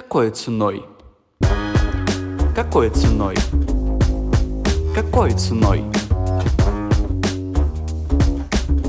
Какой ценой? Какой ценой? Какой ценой?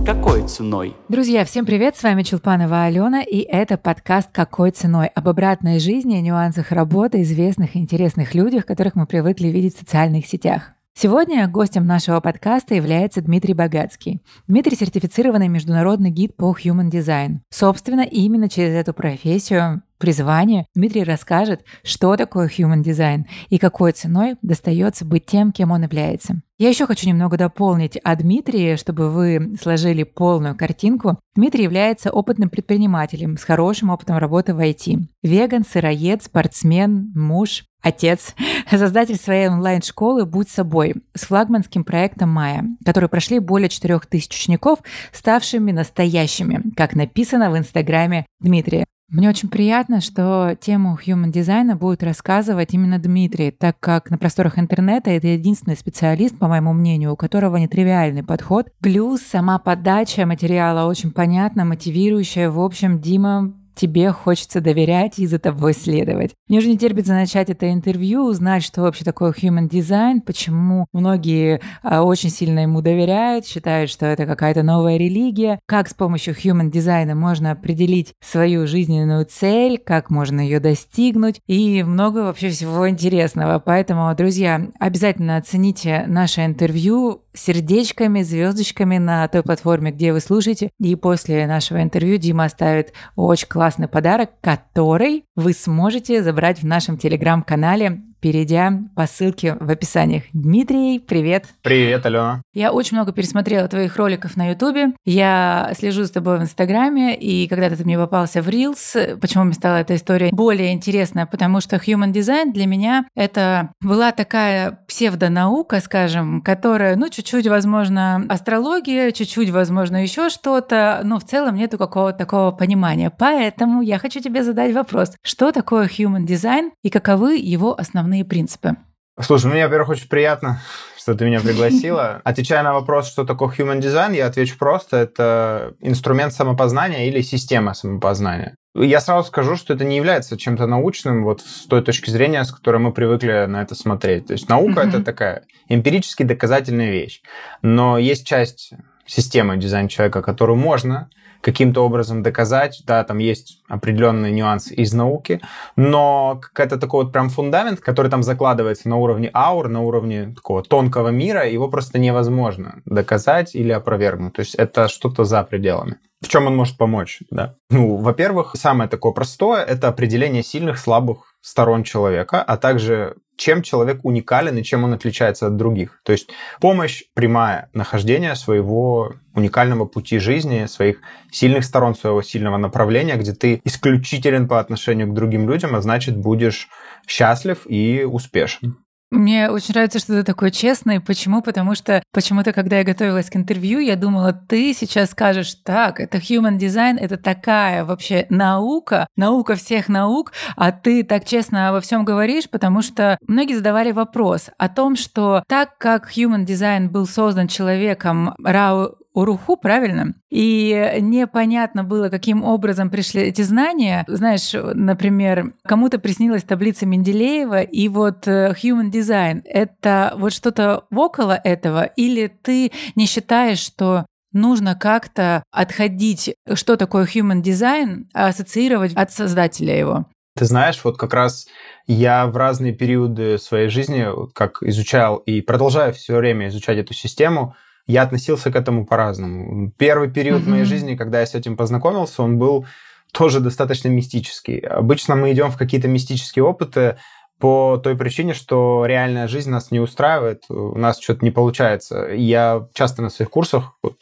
Какой ценой? Друзья, всем привет, с вами Чулпанова Алена, и это подкаст «Какой ценой?» об обратной жизни и нюансах работы известных и интересных людях, которых мы привыкли видеть в социальных сетях. Сегодня гостем нашего подкаста является Дмитрий Богатский. Дмитрий – сертифицированный международный гид по Human Design. Собственно, именно через эту профессию призвание Дмитрий расскажет, что такое Human Design и какой ценой достается быть тем, кем он является. Я еще хочу немного дополнить о Дмитрии, чтобы вы сложили полную картинку. Дмитрий является опытным предпринимателем с хорошим опытом работы в IT. Веган, сыроед, спортсмен, муж, отец, создатель своей онлайн-школы «Будь собой» с флагманским проектом «Майя», который прошли более 4000 учеников, ставшими настоящими, как написано в инстаграме Дмитрия. Мне очень приятно, что тему human дизайна будет рассказывать именно Дмитрий, так как на просторах интернета это единственный специалист, по моему мнению, у которого нетривиальный подход. Плюс сама подача материала очень понятна, мотивирующая. В общем, Дима тебе хочется доверять и за тобой следовать. Мне уже не терпится начать это интервью, узнать, что вообще такое human design, почему многие а, очень сильно ему доверяют, считают, что это какая-то новая религия, как с помощью human design можно определить свою жизненную цель, как можно ее достигнуть и много вообще всего интересного. Поэтому, друзья, обязательно оцените наше интервью, сердечками, звездочками на той платформе, где вы слушаете. И после нашего интервью Дима оставит очень классный подарок, который вы сможете забрать в нашем телеграм-канале перейдя по ссылке в описаниях. Дмитрий, привет. Привет, Алена. Я очень много пересмотрела твоих роликов на Ютубе. Я слежу с тобой в Инстаграме, и когда ты мне попался в Reels, почему мне стала эта история более интересная? Потому что Human Design для меня это была такая псевдонаука, скажем, которая, ну, чуть-чуть, возможно, астрология, чуть-чуть, возможно, еще что-то, но в целом нету какого-то такого понимания. Поэтому я хочу тебе задать вопрос. Что такое Human Design и каковы его основные основные принципы? Слушай, мне, во-первых, очень приятно, что ты меня пригласила. Отвечая на вопрос, что такое human design, я отвечу просто. Это инструмент самопознания или система самопознания. Я сразу скажу, что это не является чем-то научным вот с той точки зрения, с которой мы привыкли на это смотреть. То есть наука mm-hmm. это такая эмпирически доказательная вещь. Но есть часть системы дизайна человека, которую можно каким-то образом доказать. Да, там есть определенные нюансы из науки, но какой-то такой вот прям фундамент, который там закладывается на уровне аур, на уровне такого тонкого мира, его просто невозможно доказать или опровергнуть. То есть это что-то за пределами. В чем он может помочь? Да? Ну, во-первых, самое такое простое – это определение сильных, слабых сторон человека, а также чем человек уникален и чем он отличается от других. То есть помощь прямая нахождения своего уникального пути жизни, своих сильных сторон, своего сильного направления, где ты исключителен по отношению к другим людям, а значит будешь счастлив и успешен. Мне очень нравится, что ты такой честный. Почему? Потому что почему-то, когда я готовилась к интервью, я думала, ты сейчас скажешь, так, это human design, это такая вообще наука, наука всех наук, а ты так честно обо всем говоришь, потому что многие задавали вопрос о том, что так как human design был создан человеком Рау Уруху, правильно? И непонятно было, каким образом пришли эти знания. Знаешь, например, кому-то приснилась таблица Менделеева, и вот э, Human Design — это вот что-то около этого, или ты не считаешь, что нужно как-то отходить, что такое human design, а ассоциировать от создателя его. Ты знаешь, вот как раз я в разные периоды своей жизни, как изучал и продолжаю все время изучать эту систему, я относился к этому по-разному. Первый период mm-hmm. моей жизни, когда я с этим познакомился, он был тоже достаточно мистический. Обычно мы идем в какие-то мистические опыты по той причине, что реальная жизнь нас не устраивает, у нас что-то не получается. Я часто на своих курсах вот,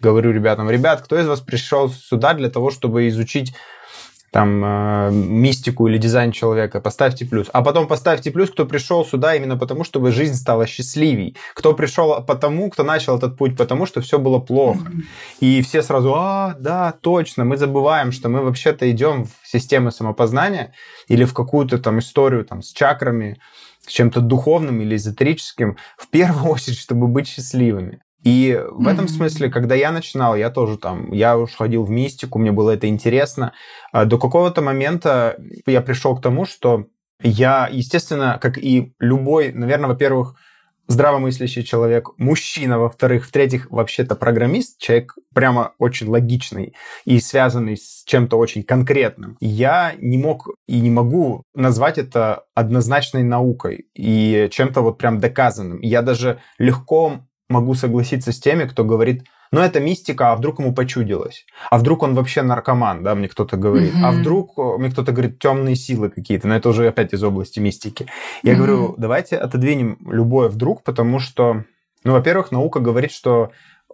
говорю ребятам, ребят, кто из вас пришел сюда для того, чтобы изучить там э, мистику или дизайн человека, поставьте плюс. А потом поставьте плюс, кто пришел сюда именно потому, чтобы жизнь стала счастливей. Кто пришел потому, кто начал этот путь потому, что все было плохо. И все сразу, а, да, точно, мы забываем, что мы вообще-то идем в систему самопознания или в какую-то там историю там с чакрами, с чем-то духовным или эзотерическим, в первую очередь, чтобы быть счастливыми. И в этом смысле, когда я начинал, я тоже там, я уж ходил в мистику, мне было это интересно. А до какого-то момента я пришел к тому, что я, естественно, как и любой, наверное, во-первых, здравомыслящий человек, мужчина, во-вторых, в-третьих, вообще-то программист, человек прямо очень логичный и связанный с чем-то очень конкретным. Я не мог и не могу назвать это однозначной наукой и чем-то вот прям доказанным. Я даже легко могу согласиться с теми, кто говорит, но это мистика, а вдруг ему почудилось? А вдруг он вообще наркоман, да, мне кто-то говорит. Mm-hmm. А вдруг э, мне кто-то говорит темные силы какие-то, но это уже опять из области мистики. Я mm-hmm. говорю, давайте отодвинем любое вдруг, потому что, ну, во-первых, наука говорит, что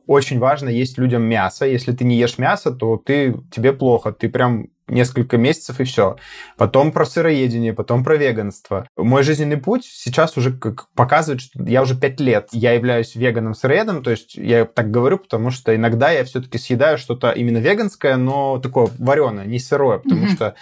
очень важно есть людям мясо. Если ты не ешь мясо, то ты, тебе плохо, ты прям несколько месяцев и все. Потом про сыроедение, потом про веганство. Мой жизненный путь сейчас уже как показывает, что я уже пять лет, я являюсь веганом-сыроедом, то есть я так говорю, потому что иногда я все-таки съедаю что-то именно веганское, но такое вареное, не сырое, потому mm-hmm. что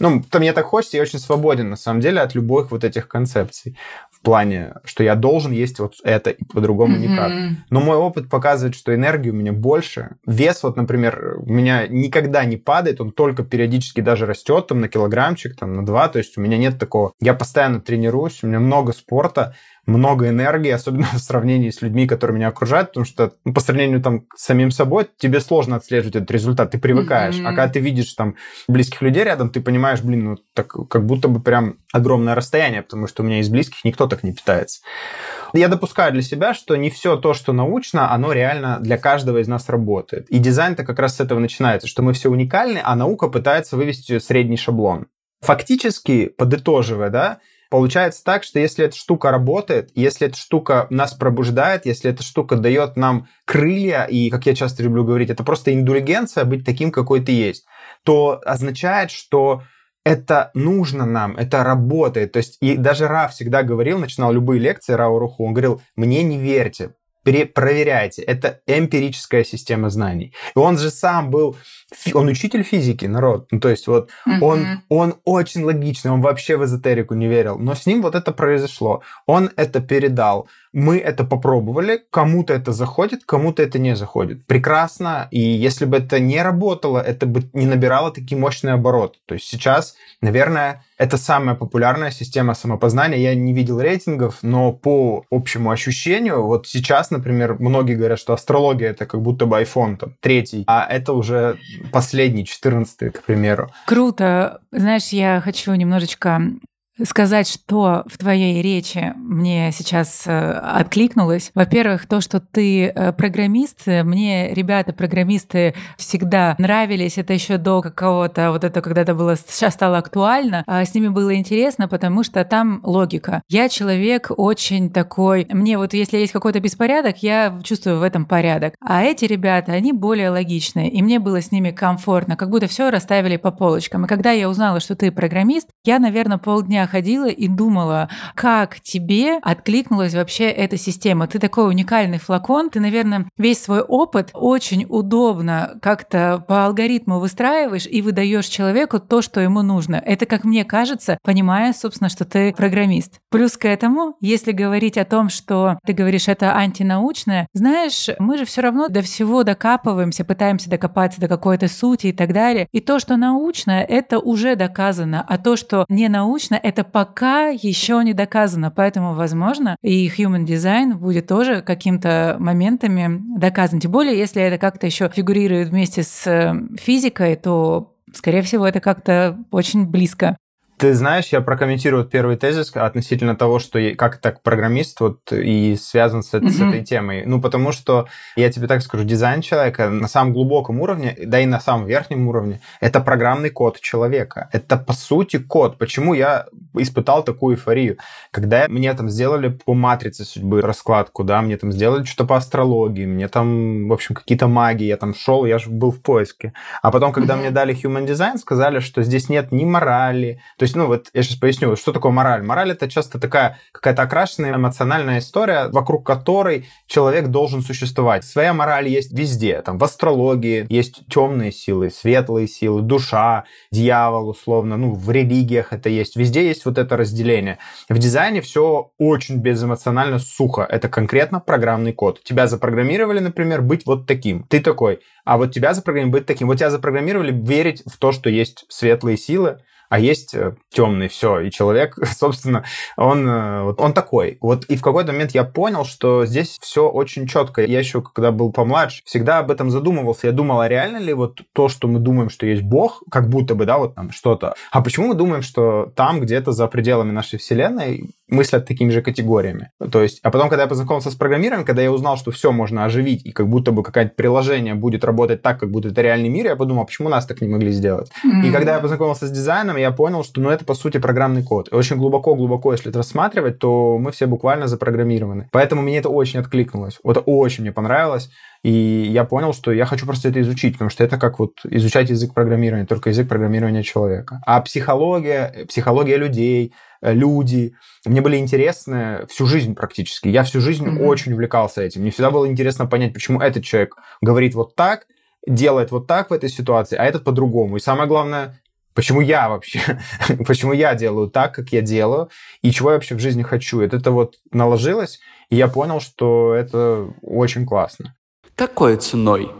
ну, там мне так хочется, я очень свободен, на самом деле, от любых вот этих концепций в плане, что я должен есть вот это и по-другому mm-hmm. никак. Но мой опыт показывает, что энергии у меня больше. Вес вот, например, у меня никогда не падает, он только периодически даже растет там на килограммчик, там на два, то есть у меня нет такого. Я постоянно тренируюсь, у меня много спорта, много энергии, особенно в сравнении с людьми, которые меня окружают, потому что ну, по сравнению там с самим собой тебе сложно отслеживать этот результат, ты привыкаешь. Mm-hmm. А когда ты видишь там близких людей рядом, ты понимаешь, блин, ну так как будто бы прям огромное расстояние, потому что у меня из близких никто так не питается. Я допускаю для себя, что не все то, что научно, оно реально для каждого из нас работает. И дизайн-то как раз с этого начинается, что мы все уникальны, а наука пытается вывести средний шаблон. Фактически, подытоживая, да, Получается так, что если эта штука работает, если эта штука нас пробуждает, если эта штука дает нам крылья, и, как я часто люблю говорить, это просто индульгенция быть таким, какой ты есть, то означает, что это нужно нам, это работает. То есть и даже Ра всегда говорил, начинал любые лекции Рау Руху, он говорил, мне не верьте, проверяйте. Это эмпирическая система знаний. И он же сам был, он учитель физики, народ. Ну, то есть вот mm-hmm. он, он очень логичный, он вообще в эзотерику не верил. Но с ним вот это произошло. Он это передал. Мы это попробовали, кому-то это заходит, кому-то это не заходит. Прекрасно. И если бы это не работало, это бы не набирало такие мощные обороты. То есть сейчас, наверное, это самая популярная система самопознания. Я не видел рейтингов, но по общему ощущению, вот сейчас, например, многие говорят, что астрология это как будто бы iPhone там, третий, а это уже последний, четырнадцатый, к примеру. Круто. Знаешь, я хочу немножечко сказать, что в твоей речи мне сейчас э, откликнулось. Во-первых, то, что ты э, программист. Мне ребята-программисты всегда нравились. Это еще до какого-то вот это, когда это было сейчас стало актуально. А с ними было интересно, потому что там логика. Я человек очень такой... Мне вот если есть какой-то беспорядок, я чувствую в этом порядок. А эти ребята, они более логичные. И мне было с ними комфортно, как будто все расставили по полочкам. И когда я узнала, что ты программист, я, наверное, полдня ходила и думала, как тебе откликнулась вообще эта система. Ты такой уникальный флакон, ты, наверное, весь свой опыт очень удобно как-то по алгоритму выстраиваешь и выдаешь человеку то, что ему нужно. Это, как мне кажется, понимая, собственно, что ты программист. Плюс к этому, если говорить о том, что ты говоришь, это антинаучное, знаешь, мы же все равно до всего докапываемся, пытаемся докопаться до какой-то сути и так далее. И то, что научно, это уже доказано, а то, что не научно, это это пока еще не доказано, поэтому, возможно, и human design будет тоже каким-то моментами доказан. Тем более, если это как-то еще фигурирует вместе с э, физикой, то скорее всего, это как-то очень близко. Ты знаешь, я прокомментирую первый тезис относительно того, что как так программист вот и связан с, mm-hmm. с этой темой. Ну, потому что, я тебе так скажу, дизайн человека на самом глубоком уровне, да и на самом верхнем уровне, это программный код человека. Это, по сути, код. Почему я испытал такую эйфорию? Когда мне там сделали по матрице судьбы раскладку, да, мне там сделали что-то по астрологии, мне там, в общем, какие-то магии, я там шел, я же был в поиске. А потом, когда mm-hmm. мне дали human design, сказали, что здесь нет ни морали, то есть есть, ну вот я сейчас поясню, что такое мораль. Мораль это часто такая какая-то окрашенная эмоциональная история, вокруг которой человек должен существовать. Своя мораль есть везде. Там в астрологии есть темные силы, светлые силы, душа, дьявол условно. Ну, в религиях это есть. Везде есть вот это разделение. В дизайне все очень безэмоционально сухо. Это конкретно программный код. Тебя запрограммировали, например, быть вот таким. Ты такой. А вот тебя запрограммировали быть таким. Вот тебя запрограммировали верить в то, что есть светлые силы, а есть э, темный, все. И человек, собственно, он, э, он такой. Вот и в какой-то момент я понял, что здесь все очень четко. Я еще, когда был помладше, всегда об этом задумывался. Я думал, а реально ли вот то, что мы думаем, что есть Бог, как будто бы, да, вот там что-то. А почему мы думаем, что там, где-то за пределами нашей Вселенной, мыслят такими же категориями? То есть, а потом, когда я познакомился с программированием, когда я узнал, что все можно оживить, и как будто бы какое-то приложение будет работать так, как будто это реальный мир, я подумал, а почему нас так не могли сделать? Mm-hmm. И когда я познакомился с дизайном, я понял, что ну, это, по сути, программный код. И очень глубоко-глубоко, если это рассматривать, то мы все буквально запрограммированы. Поэтому мне это очень откликнулось. Вот очень мне понравилось. И я понял, что я хочу просто это изучить, потому что это как вот изучать язык программирования, только язык программирования человека. А психология, психология людей, э, люди, мне были интересны всю жизнь практически. Я всю жизнь mm-hmm. очень увлекался этим. Мне всегда было интересно понять, почему этот человек говорит вот так, делает вот так в этой ситуации, а этот по-другому. И самое главное, Почему я вообще? Почему я делаю так, как я делаю? И чего я вообще в жизни хочу? Это, это вот наложилось, и я понял, что это очень классно. Какой ценой?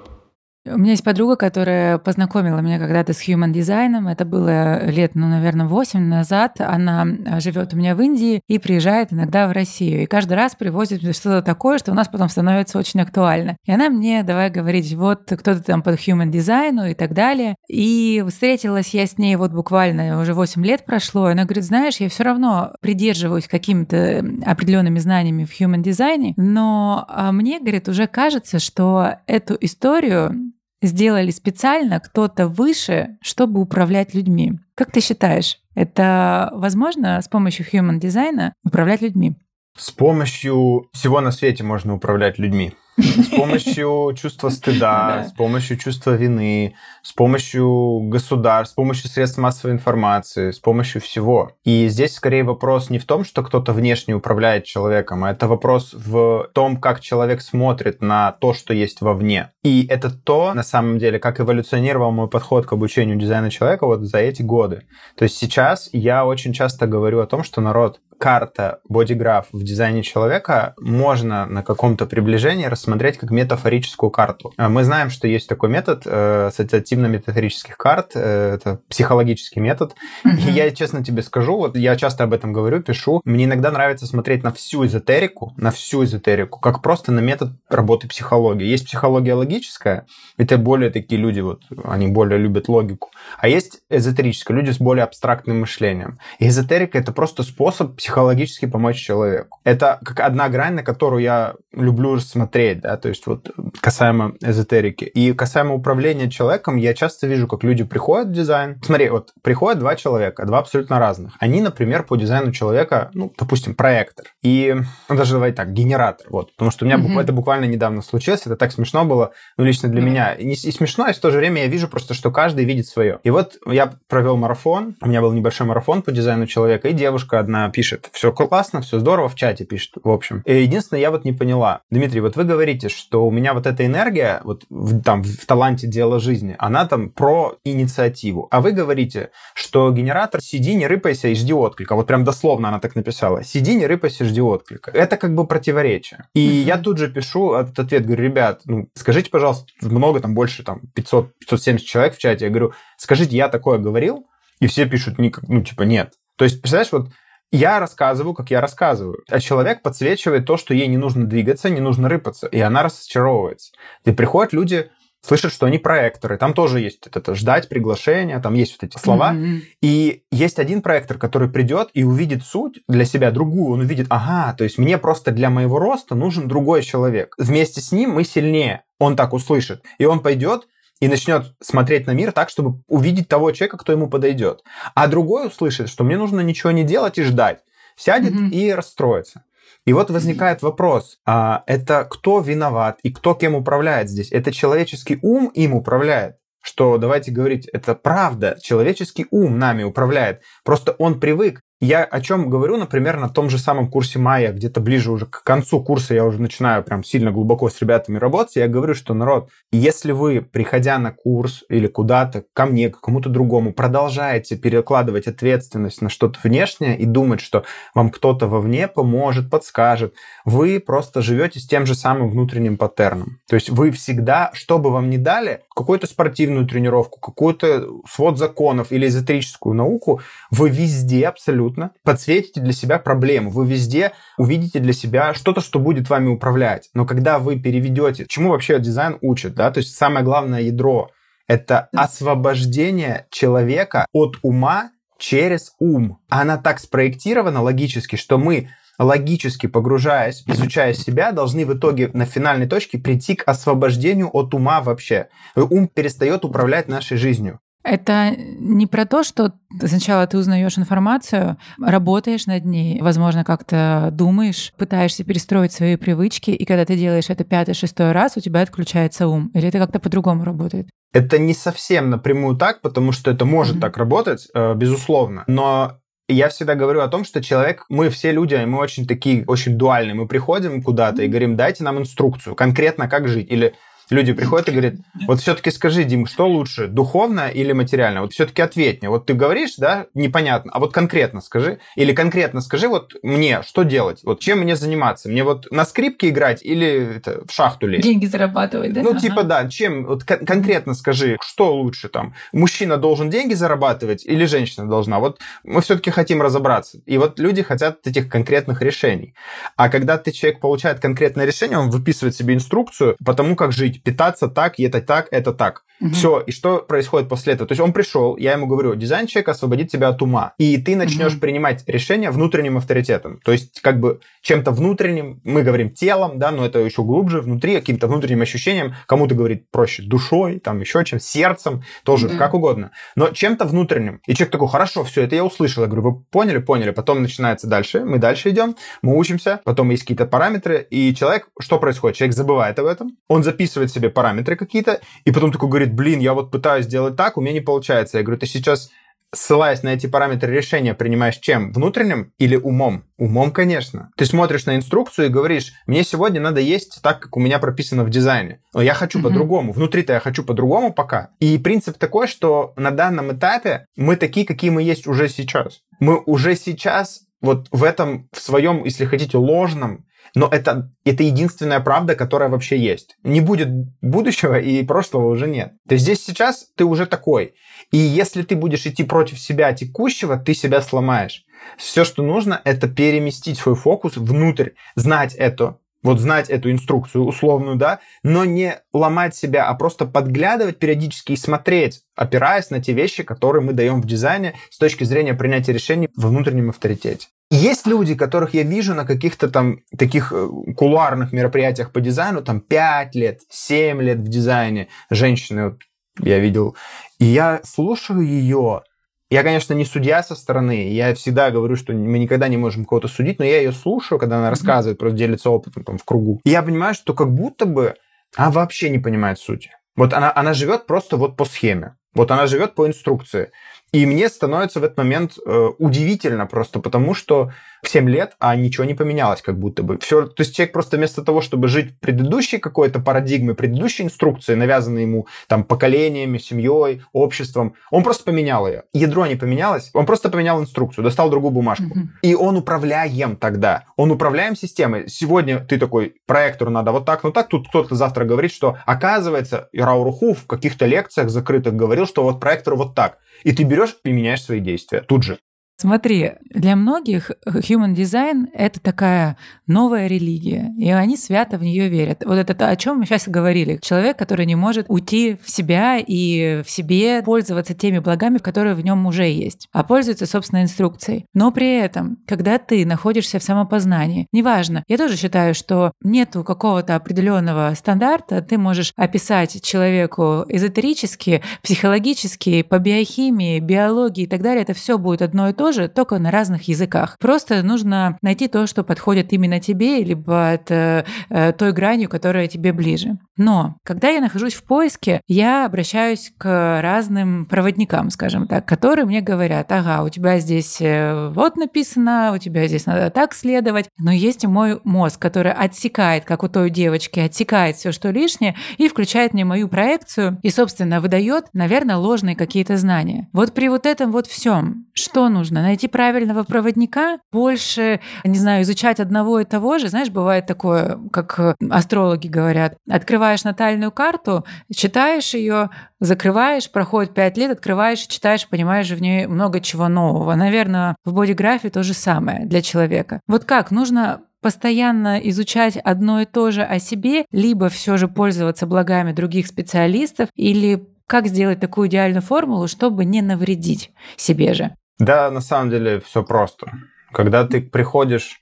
У меня есть подруга, которая познакомила меня когда-то с human дизайном. Это было лет, ну, наверное, 8 назад. Она а, живет у меня в Индии и приезжает иногда в Россию. И каждый раз привозит что-то такое, что у нас потом становится очень актуально. И она мне давай говорить, вот кто-то там под human дизайну и так далее. И встретилась я с ней вот буквально уже 8 лет прошло. И она говорит, знаешь, я все равно придерживаюсь какими-то определенными знаниями в human дизайне, но а, мне, говорит, уже кажется, что эту историю сделали специально кто-то выше, чтобы управлять людьми. Как ты считаешь, это возможно с помощью human дизайна управлять людьми? С помощью всего на свете можно управлять людьми. С помощью чувства стыда, с помощью чувства вины, с помощью государств, с помощью средств массовой информации, с помощью всего. И здесь скорее вопрос не в том, что кто-то внешне управляет человеком, а это вопрос в том, как человек смотрит на то, что есть вовне. И это то, на самом деле, как эволюционировал мой подход к обучению дизайна человека вот за эти годы. То есть сейчас я очень часто говорю о том, что народ карта, бодиграф в дизайне человека можно на каком-то приближении рассмотреть как метафорическую карту. А мы знаем, что есть такой метод э, ассоциативно-метафорических карт, э, это психологический метод. Mm-hmm. И я честно тебе скажу, вот я часто об этом говорю, пишу, мне иногда нравится смотреть на всю эзотерику, на всю эзотерику, как просто на метод работы психологии. Есть психология логическая, это более такие люди, вот, они более любят логику. А есть эзотерическая, люди с более абстрактным мышлением. И эзотерика — это просто способ психологии психологически помочь человеку. Это как одна грань, на которую я люблю смотреть, да, то есть вот касаемо эзотерики. И касаемо управления человеком, я часто вижу, как люди приходят в дизайн. Смотри, вот приходят два человека, два абсолютно разных. Они, например, по дизайну человека, ну, допустим, проектор. И, ну, даже давай так, генератор, вот. Потому что у меня mm-hmm. это буквально недавно случилось, это так смешно было, ну, лично для mm-hmm. меня. И, и смешно, и в то же время я вижу просто, что каждый видит свое. И вот я провел марафон, у меня был небольшой марафон по дизайну человека, и девушка одна пишет, пишет, все классно, все здорово, в чате пишет, в общем. И единственное, я вот не поняла. Дмитрий, вот вы говорите, что у меня вот эта энергия, вот в, там, в таланте дела жизни, она там про инициативу. А вы говорите, что генератор сиди, не рыпайся и жди отклика. Вот прям дословно она так написала. Сиди, не рыпайся, жди отклика. Это как бы противоречие. И mm-hmm. я тут же пишу этот ответ, говорю, ребят, ну, скажите, пожалуйста, много там больше, там, 500, 570 человек в чате. Я говорю, скажите, я такое говорил? И все пишут, ну, типа, нет. То есть, представляешь, вот я рассказываю, как я рассказываю. А человек подсвечивает то, что ей не нужно двигаться, не нужно рыпаться. И она разочаровывается. И приходят люди, слышат, что они проекторы. Там тоже есть это, это ждать приглашения, там есть вот эти слова. Mm-hmm. И есть один проектор, который придет и увидит суть для себя другую. Он увидит, ага, то есть мне просто для моего роста нужен другой человек. Вместе с ним мы сильнее. Он так услышит. И он пойдет и начнет смотреть на мир так, чтобы увидеть того человека, кто ему подойдет. А другой услышит, что мне нужно ничего не делать и ждать. Сядет mm-hmm. и расстроится. И вот возникает вопрос, а это кто виноват и кто кем управляет здесь? Это человеческий ум им управляет? Что, давайте говорить, это правда, человеческий ум нами управляет. Просто он привык Я о чем говорю, например, на том же самом курсе Майя, где-то ближе уже к концу курса я уже начинаю прям сильно глубоко с ребятами работать, я говорю, что, народ, если вы, приходя на курс или куда-то, ко мне, к кому-то другому, продолжаете перекладывать ответственность на что-то внешнее и думать, что вам кто-то вовне поможет, подскажет, вы просто живете с тем же самым внутренним паттерном. То есть вы всегда, что бы вам ни дали, какую-то спортивную тренировку, какую-то свод законов или эзотерическую науку, вы везде абсолютно подсветите для себя проблему. Вы везде увидите для себя что-то, что будет вами управлять. Но когда вы переведете, чему вообще дизайн учит, да, то есть самое главное ядро это освобождение человека от ума через ум. Она так спроектирована логически, что мы логически погружаясь, изучая себя, должны в итоге на финальной точке прийти к освобождению от ума вообще. Ум перестает управлять нашей жизнью. Это не про то, что сначала ты узнаешь информацию, работаешь над ней, возможно, как-то думаешь, пытаешься перестроить свои привычки, и когда ты делаешь это пятый, шестой раз, у тебя отключается ум. Или это как-то по-другому работает? Это не совсем напрямую так, потому что это может mm-hmm. так работать, э, безусловно. Но я всегда говорю о том, что человек, мы все люди, мы очень такие, очень дуальные. Мы приходим куда-то и говорим, дайте нам инструкцию, конкретно как жить. Или люди приходят и говорят, вот все-таки скажи, Дим, что лучше, духовно или материально? Вот все-таки ответь мне. Вот ты говоришь, да, непонятно, а вот конкретно скажи. Или конкретно скажи вот мне, что делать? Вот чем мне заниматься? Мне вот на скрипке играть или это, в шахту лезть? Деньги зарабатывать, да? Ну, ага. типа, да, чем, вот кон- конкретно скажи, что лучше там? Мужчина должен деньги зарабатывать или женщина должна? Вот мы все-таки хотим разобраться. И вот люди хотят этих конкретных решений. А когда ты человек получает конкретное решение, он выписывает себе инструкцию по тому, как жить, питаться так, это так, это так. Угу. Все. И что происходит после этого? То есть он пришел, я ему говорю, дизайн человека освободит тебя от ума. И ты начнешь угу. принимать решения внутренним авторитетом. То есть как бы чем-то внутренним, мы говорим телом, да, но это еще глубже, внутри, каким-то внутренним ощущением. Кому-то говорит проще душой, там еще чем, сердцем, тоже да. как угодно. Но чем-то внутренним. И человек такой, хорошо, все, это я услышал. Я говорю, вы поняли, поняли. Потом начинается дальше, мы дальше идем, мы учимся, потом есть какие-то параметры, и человек, что происходит? Человек забывает об этом, он записывает себе параметры какие-то, и потом такой говорит, блин, я вот пытаюсь сделать так, у меня не получается. Я говорю, ты сейчас ссылаясь на эти параметры решения, принимаешь чем? Внутренним или умом? Умом, конечно. Ты смотришь на инструкцию и говоришь, мне сегодня надо есть так, как у меня прописано в дизайне. Но я хочу mm-hmm. по-другому. Внутри-то я хочу по-другому пока. И принцип такой, что на данном этапе мы такие, какие мы есть уже сейчас. Мы уже сейчас вот в этом, в своем, если хотите, ложном но это, это единственная правда, которая вообще есть. Не будет будущего, и прошлого уже нет. То есть здесь сейчас ты уже такой. И если ты будешь идти против себя текущего, ты себя сломаешь. Все, что нужно, это переместить свой фокус внутрь, знать это, вот знать эту инструкцию условную, да, но не ломать себя, а просто подглядывать периодически и смотреть, опираясь на те вещи, которые мы даем в дизайне с точки зрения принятия решений во внутреннем авторитете. Есть люди, которых я вижу на каких-то там таких э, кулуарных мероприятиях по дизайну, там 5 лет, 7 лет в дизайне, женщины, вот, я видел, и я слушаю ее, я, конечно, не судья со стороны, я всегда говорю, что мы никогда не можем кого-то судить, но я ее слушаю, когда она рассказывает, просто делится опытом там, в кругу. И я понимаю, что как будто бы она вообще не понимает сути. Вот она, она живет просто вот по схеме. Вот она живет по инструкции. И мне становится в этот момент э, удивительно просто потому, что в 7 лет, а ничего не поменялось как будто бы. Все, то есть человек просто вместо того, чтобы жить предыдущей какой-то парадигмой, предыдущей инструкции, навязанной ему там поколениями, семьей, обществом, он просто поменял ее. Ядро не поменялось, он просто поменял инструкцию, достал другую бумажку. Mm-hmm. И он управляем тогда. Он управляем системой. Сегодня ты такой, проектору надо вот так, ну так, тут кто-то завтра говорит, что оказывается, Рауруху в каких-то лекциях закрытых говорил, что вот проектору вот так. И ты берешь и меняешь свои действия тут же. Смотри, для многих human design — это такая новая религия, и они свято в нее верят. Вот это то, о чем мы сейчас говорили. Человек, который не может уйти в себя и в себе пользоваться теми благами, которые в нем уже есть, а пользуется собственной инструкцией. Но при этом, когда ты находишься в самопознании, неважно, я тоже считаю, что нету какого-то определенного стандарта, ты можешь описать человеку эзотерически, психологически, по биохимии, биологии и так далее, это все будет одно и то же, только на разных языках. Просто нужно найти то, что подходит именно тебе, либо от э, э, той гранью, которая тебе ближе. Но когда я нахожусь в поиске, я обращаюсь к разным проводникам, скажем так, которые мне говорят, ага, у тебя здесь э, вот написано, у тебя здесь надо так следовать. Но есть и мой мозг, который отсекает, как у той девочки, отсекает все, что лишнее, и включает мне мою проекцию, и, собственно, выдает, наверное, ложные какие-то знания. Вот при вот этом вот всем, что нужно? Найти правильного проводника, больше, не знаю, изучать одного и того же. Знаешь, бывает такое, как астрологи говорят, открываешь натальную карту, читаешь ее, закрываешь, проходит пять лет, открываешь, читаешь, понимаешь в ней много чего нового. Наверное, в бодиграфе то же самое для человека. Вот как? Нужно постоянно изучать одно и то же о себе, либо все же пользоваться благами других специалистов, или как сделать такую идеальную формулу, чтобы не навредить себе же? Да, на самом деле все просто. Когда ты приходишь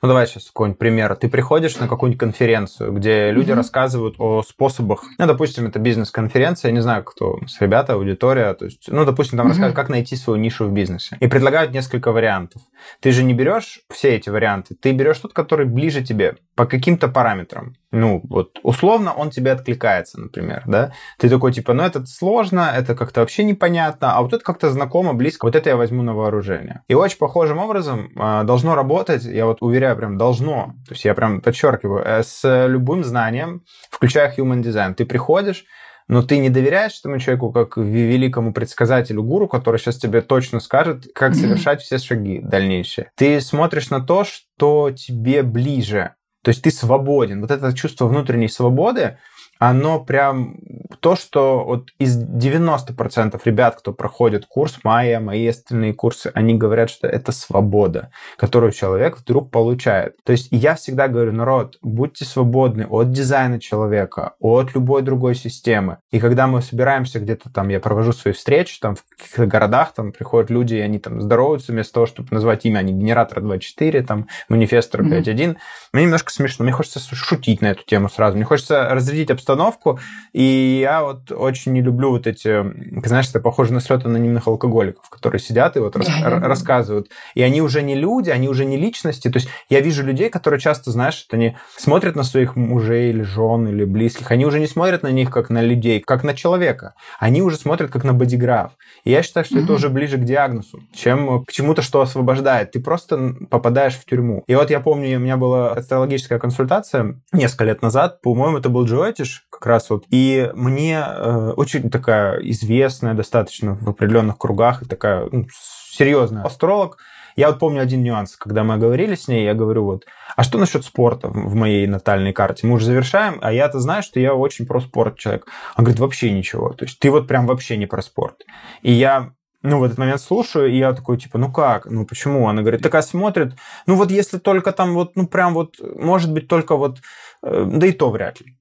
ну, давай сейчас какой-нибудь пример. Ты приходишь на какую-нибудь конференцию, где люди mm-hmm. рассказывают о способах. Ну, допустим, это бизнес-конференция, я не знаю, кто с ребята, аудитория. То есть, ну, допустим, там mm-hmm. рассказывают, как найти свою нишу в бизнесе. И предлагают несколько вариантов. Ты же не берешь все эти варианты, ты берешь тот, который ближе тебе по каким-то параметрам. Ну, вот условно он тебе откликается, например, да? Ты такой, типа, ну, это сложно, это как-то вообще непонятно, а вот это как-то знакомо, близко, вот это я возьму на вооружение. И очень похожим образом э, должно работать, я вот уверяю, прям должно, то есть я прям подчеркиваю, э, с любым знанием, включая human design. Ты приходишь, но ты не доверяешь этому человеку как великому предсказателю гуру, который сейчас тебе точно скажет, как совершать все шаги дальнейшие. Ты смотришь на то, что тебе ближе, то есть ты свободен. Вот это чувство внутренней свободы, оно прям то, что вот из 90% ребят, кто проходит курс Майя, мои остальные курсы, они говорят, что это свобода, которую человек вдруг получает. То есть я всегда говорю, народ, будьте свободны от дизайна человека, от любой другой системы. И когда мы собираемся где-то там, я провожу свои встречи, там в каких-то городах, там приходят люди, и они там здороваются, вместо того, чтобы назвать имя, они генератор 24, там манифестор 5.1. Mm-hmm. Мне немножко смешно, мне хочется шутить на эту тему сразу, мне хочется разрядить обстановку, и я вот очень не люблю вот эти, знаешь, это похоже на слет анонимных алкоголиков, которые сидят и вот рас, рассказывают. И они уже не люди, они уже не личности. То есть я вижу людей, которые часто, знаешь, они смотрят на своих мужей или жен или близких, они уже не смотрят на них как на людей, как на человека. Они уже смотрят как на бодиграф. И я считаю, что это уже ближе к диагнозу, чем к чему-то, что освобождает. Ты просто попадаешь в тюрьму. И вот я помню, у меня была астрологическая консультация несколько лет назад, по-моему, это был Джоэтиш, как раз вот. И мне э, очень такая известная достаточно в определенных кругах и такая ну, серьезная астролог. Я вот помню один нюанс, когда мы говорили с ней, я говорю вот, а что насчет спорта в моей натальной карте? Мы уже завершаем, а я-то знаю, что я очень про спорт человек. Он говорит, вообще ничего. То есть ты вот прям вообще не про спорт. И я ну, в этот момент слушаю, и я такой, типа, ну как, ну почему? Она говорит, такая смотрит, ну вот если только там вот, ну прям вот, может быть, только вот, э, да и то вряд ли.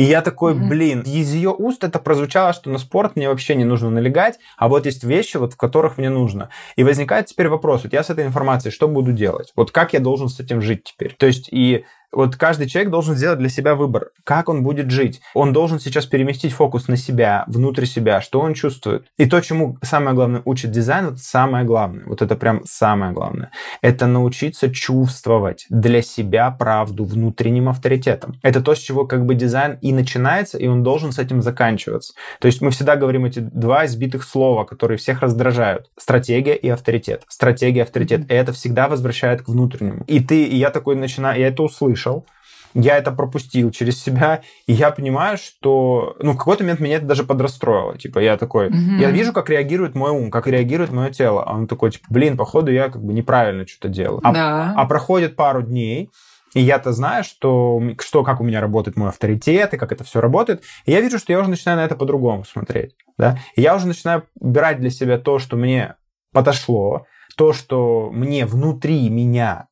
И я такой, блин, из ее уст это прозвучало, что на спорт мне вообще не нужно налегать, а вот есть вещи, вот в которых мне нужно. И возникает теперь вопрос, вот я с этой информацией что буду делать? Вот как я должен с этим жить теперь? То есть и вот каждый человек должен сделать для себя выбор, как он будет жить. Он должен сейчас переместить фокус на себя, внутрь себя, что он чувствует. И то, чему самое главное учит дизайн, это самое главное. Вот это прям самое главное. Это научиться чувствовать для себя правду внутренним авторитетом. Это то, с чего как бы дизайн и начинается, и он должен с этим заканчиваться. То есть мы всегда говорим эти два избитых слова, которые всех раздражают. Стратегия и авторитет. Стратегия, авторитет. И это всегда возвращает к внутреннему. И ты, и я такой начинаю, я это услышал, услышал, я это пропустил через себя, и я понимаю, что, ну, в какой-то момент меня это даже подрастроило. Типа, я такой, mm-hmm. я вижу, как реагирует мой ум, как реагирует мое тело. А он такой, типа, блин, походу, я как бы неправильно что-то делаю. А, да. а проходит пару дней, и я-то знаю, что, что, как у меня работает мой авторитет, и как это все работает. И я вижу, что я уже начинаю на это по-другому смотреть. Да? И я уже начинаю брать для себя то, что мне подошло, то, что мне внутри меня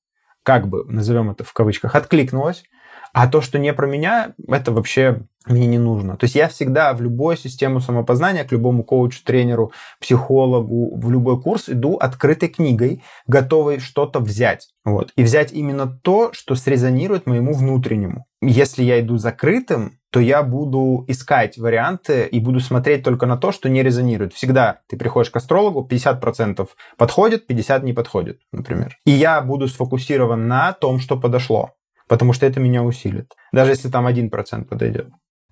как бы, назовем это в кавычках, откликнулось, А то, что не про меня, это вообще мне не нужно. То есть я всегда в любую систему самопознания, к любому коучу, тренеру, психологу, в любой курс иду открытой книгой, готовой что-то взять. Вот. И взять именно то, что срезонирует моему внутреннему. Если я иду закрытым, то я буду искать варианты и буду смотреть только на то, что не резонирует. Всегда ты приходишь к астрологу, 50% подходит, 50% не подходит, например. И я буду сфокусирован на том, что подошло, потому что это меня усилит, даже если там 1% подойдет.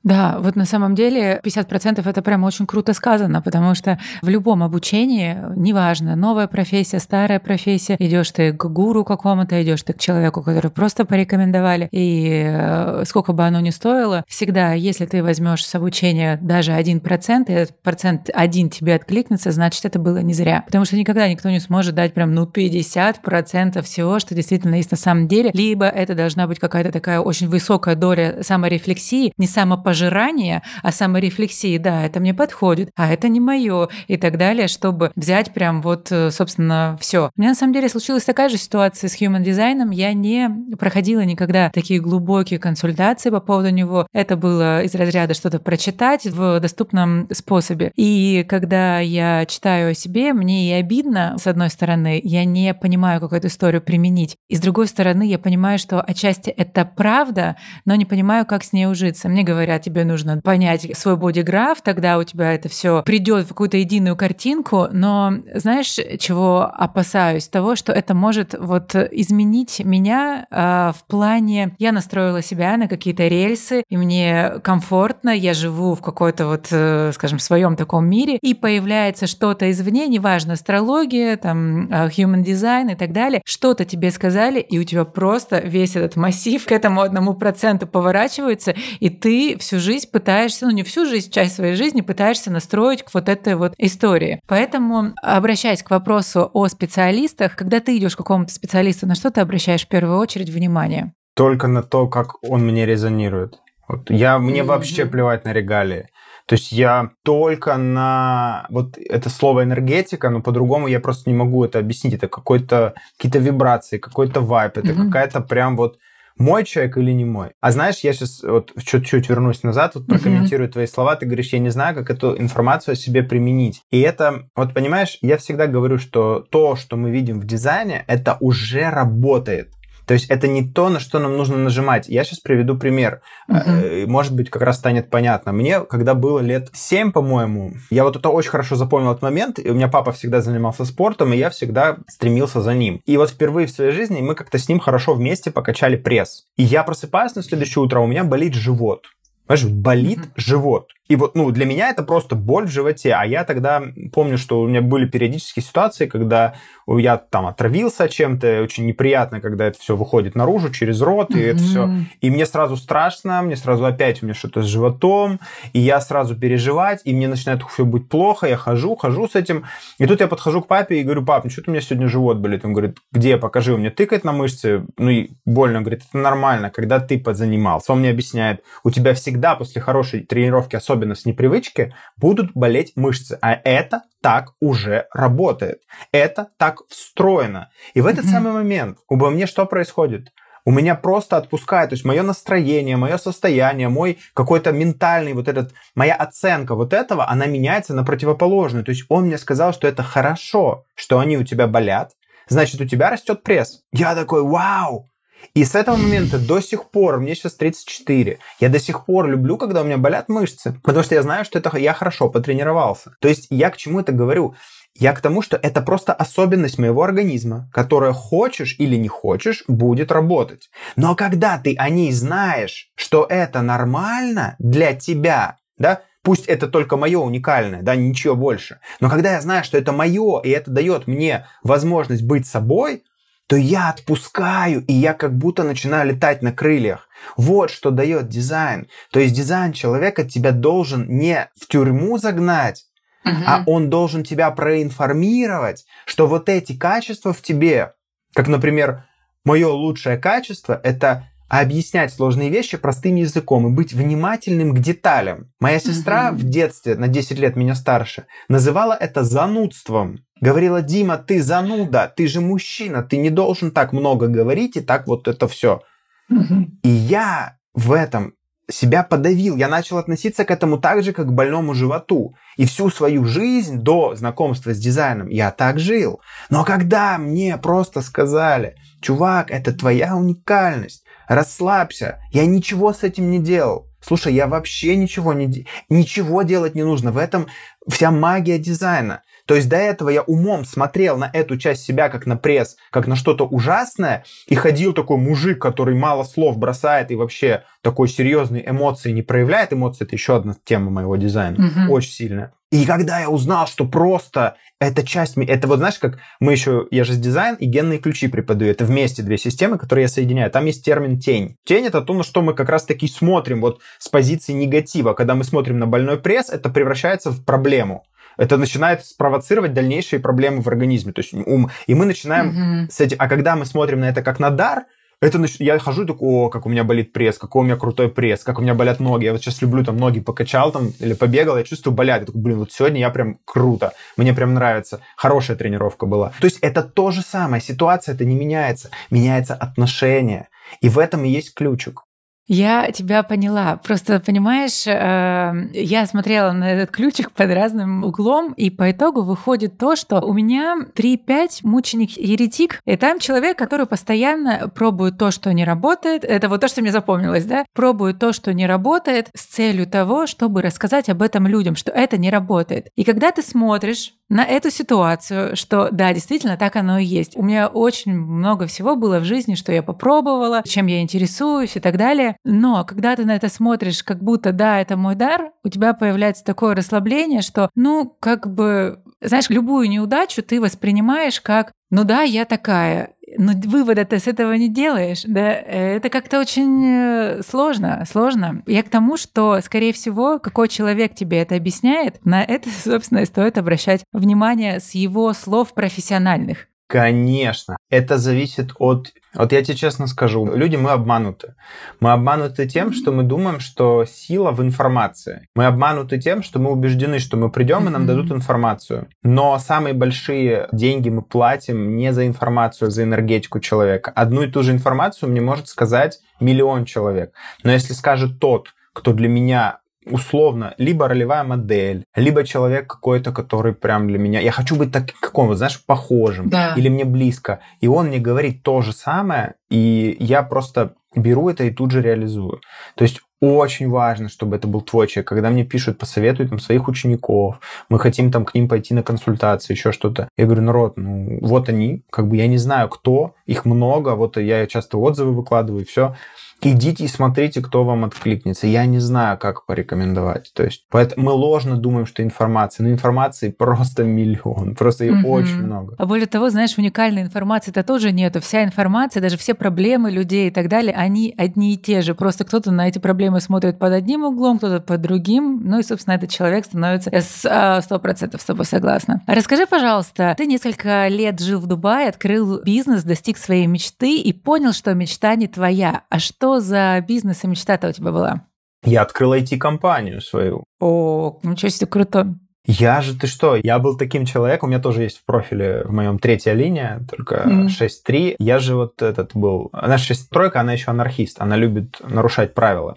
Да, вот на самом деле 50% это прям очень круто сказано, потому что в любом обучении, неважно, новая профессия, старая профессия, идешь ты к гуру какому-то, идешь ты к человеку, который просто порекомендовали, и э, сколько бы оно ни стоило, всегда, если ты возьмешь с обучения даже 1%, и этот процент один тебе откликнется, значит, это было не зря. Потому что никогда никто не сможет дать прям, ну, 50% всего, что действительно есть на самом деле, либо это должна быть какая-то такая очень высокая доля саморефлексии, не самопожаления, пожирания, а саморефлексии, да, это мне подходит, а это не мое и так далее, чтобы взять прям вот, э, собственно, все. У меня на самом деле случилась такая же ситуация с human дизайном. Я не проходила никогда такие глубокие консультации по поводу него. Это было из разряда что-то прочитать в доступном способе. И когда я читаю о себе, мне и обидно, с одной стороны, я не понимаю, как эту историю применить. И с другой стороны, я понимаю, что отчасти это правда, но не понимаю, как с ней ужиться. Мне говорят, тебе нужно понять свой бодиграф, тогда у тебя это все придет в какую-то единую картинку. Но знаешь, чего опасаюсь? Того, что это может вот изменить меня э, в плане... Я настроила себя на какие-то рельсы, и мне комфортно, я живу в какой-то вот, э, скажем, своем таком мире, и появляется что-то извне, неважно, астрология, там, э, human design и так далее, что-то тебе сказали, и у тебя просто весь этот массив к этому одному проценту поворачивается, и ты всю жизнь пытаешься, ну не всю жизнь, часть своей жизни пытаешься настроить к вот этой вот истории. Поэтому, обращаясь к вопросу о специалистах, когда ты идешь к какому-то специалисту, на что ты обращаешь в первую очередь внимание? Только на то, как он мне резонирует. Вот я, мне mm-hmm. вообще плевать на регалии. То есть я только на вот это слово энергетика, но по-другому я просто не могу это объяснить. Это какой-то какие-то вибрации, какой-то вайп, это mm-hmm. какая-то прям вот мой человек или не мой. А знаешь, я сейчас вот чуть-чуть вернусь назад, вот прокомментирую твои слова, ты говоришь, я не знаю, как эту информацию о себе применить. И это, вот понимаешь, я всегда говорю, что то, что мы видим в дизайне, это уже работает. То есть это не то, на что нам нужно нажимать. Я сейчас приведу пример. Uh-huh. Может быть, как раз станет понятно. Мне, когда было лет 7, по-моему, я вот это очень хорошо запомнил этот момент. И у меня папа всегда занимался спортом, и я всегда стремился за ним. И вот впервые в своей жизни мы как-то с ним хорошо вместе покачали пресс. И я просыпаюсь на следующее утро, а у меня болит живот. Понимаешь, болит uh-huh. живот. И вот, ну, для меня это просто боль в животе. А я тогда помню, что у меня были периодические ситуации, когда я там отравился чем-то, очень неприятно, когда это все выходит наружу через рот, и это все. И мне сразу страшно, мне сразу опять у меня что-то с животом, и я сразу переживать, и мне начинает все быть плохо, я хожу, хожу с этим. И тут я подхожу к папе и говорю, пап, ну что-то у меня сегодня живот болит. Он говорит, где, покажи, у меня тыкает на мышцы, ну и больно. Он говорит, это нормально, когда ты подзанимался. Он мне объясняет, у тебя всегда после хорошей тренировки, особенно особенно с непривычки, будут болеть мышцы. А это так уже работает. Это так встроено. И в этот mm-hmm. самый момент у мне что происходит? у меня просто отпускает, то есть мое настроение, мое состояние, мой какой-то ментальный вот этот, моя оценка вот этого, она меняется на противоположную. То есть он мне сказал, что это хорошо, что они у тебя болят, значит, у тебя растет пресс. Я такой, вау, и с этого момента до сих пор, мне сейчас 34, я до сих пор люблю, когда у меня болят мышцы, потому что я знаю, что это я хорошо потренировался. То есть я к чему это говорю? Я к тому, что это просто особенность моего организма, которая хочешь или не хочешь, будет работать. Но когда ты о ней знаешь, что это нормально для тебя, да, пусть это только мое уникальное, да, ничего больше, но когда я знаю, что это мое, и это дает мне возможность быть собой, то я отпускаю, и я как будто начинаю летать на крыльях. Вот что дает дизайн. То есть дизайн человека тебя должен не в тюрьму загнать, угу. а он должен тебя проинформировать, что вот эти качества в тебе, как, например, мое лучшее качество, это объяснять сложные вещи простым языком и быть внимательным к деталям. Моя сестра угу. в детстве, на 10 лет меня старше, называла это занудством. Говорила, Дима, ты зануда, ты же мужчина, ты не должен так много говорить и так вот это все. И я в этом себя подавил. Я начал относиться к этому так же, как к больному животу. И всю свою жизнь до знакомства с дизайном я так жил. Но когда мне просто сказали, чувак, это твоя уникальность, расслабься, я ничего с этим не делал. Слушай, я вообще ничего не... Ничего делать не нужно. В этом вся магия дизайна. То есть до этого я умом смотрел на эту часть себя как на пресс, как на что-то ужасное, и ходил такой мужик, который мало слов бросает и вообще такой серьезной эмоции не проявляет. Эмоции это еще одна тема моего дизайна, угу. очень сильная. И когда я узнал, что просто эта часть... Это вот знаешь, как мы еще... Я же с дизайн и генные ключи преподаю. Это вместе две системы, которые я соединяю. Там есть термин тень. Тень — это то, на что мы как раз-таки смотрим вот с позиции негатива. Когда мы смотрим на больной пресс, это превращается в проблему это начинает спровоцировать дальнейшие проблемы в организме. То есть ум. И мы начинаем mm-hmm. с этим. А когда мы смотрим на это как на дар, это я хожу и такой, о, как у меня болит пресс, какой у меня крутой пресс, как у меня болят ноги. Я вот сейчас люблю там ноги покачал там или побегал, я чувствую болят. Я такой, блин, вот сегодня я прям круто, мне прям нравится. Хорошая тренировка была. То есть это то же самое, ситуация это не меняется, меняется отношение. И в этом и есть ключик. Я тебя поняла. Просто, понимаешь, э, я смотрела на этот ключик под разным углом, и по итогу выходит то, что у меня 3-5 мученик-еретик, и там человек, который постоянно пробует то, что не работает. Это вот то, что мне запомнилось, да? Пробует то, что не работает, с целью того, чтобы рассказать об этом людям, что это не работает. И когда ты смотришь на эту ситуацию, что да, действительно, так оно и есть. У меня очень много всего было в жизни, что я попробовала, чем я интересуюсь и так далее. Но когда ты на это смотришь, как будто да, это мой дар, у тебя появляется такое расслабление, что, ну, как бы, знаешь, любую неудачу ты воспринимаешь как, ну да, я такая, но вывода ты с этого не делаешь, да, это как-то очень э, сложно, сложно. Я к тому, что, скорее всего, какой человек тебе это объясняет, на это, собственно, и стоит обращать внимание с его слов профессиональных. Конечно. Это зависит от... Вот я тебе честно скажу, люди, мы обмануты. Мы обмануты тем, что мы думаем, что сила в информации. Мы обмануты тем, что мы убеждены, что мы придем и нам дадут информацию. Но самые большие деньги мы платим не за информацию, а за энергетику человека. Одну и ту же информацию мне может сказать миллион человек. Но если скажет тот, кто для меня условно, либо ролевая модель, либо человек какой-то, который прям для меня... Я хочу быть таким, каком, знаешь, похожим. Да. Или мне близко. И он мне говорит то же самое, и я просто беру это и тут же реализую. То есть очень важно, чтобы это был твой человек. Когда мне пишут, посоветуй там своих учеников, мы хотим там к ним пойти на консультации, еще что-то. Я говорю, народ, ну вот они, как бы я не знаю кто, их много, вот я часто отзывы выкладываю, и все идите и смотрите, кто вам откликнется. Я не знаю, как порекомендовать. То есть поэтому мы ложно думаем, что информация, но информации просто миллион, просто ее угу. очень много. А более того, знаешь, уникальной информации-то тоже нету. Вся информация, даже все проблемы людей и так далее, они одни и те же. Просто кто-то на эти проблемы смотрит под одним углом, кто-то под другим. Ну и, собственно, этот человек становится а, сто процентов с тобой согласна. Расскажи, пожалуйста, ты несколько лет жил в Дубае, открыл бизнес, достиг своей мечты и понял, что мечта не твоя. А что что за бизнес и мечта-то у тебя была? Я открыл IT-компанию свою. О, ничего себе, круто. Я же, ты что, я был таким человеком, у меня тоже есть в профиле в моем третья линия, только mm. 6.3. Я же вот этот был... Она 6.3, она еще анархист, она любит нарушать правила.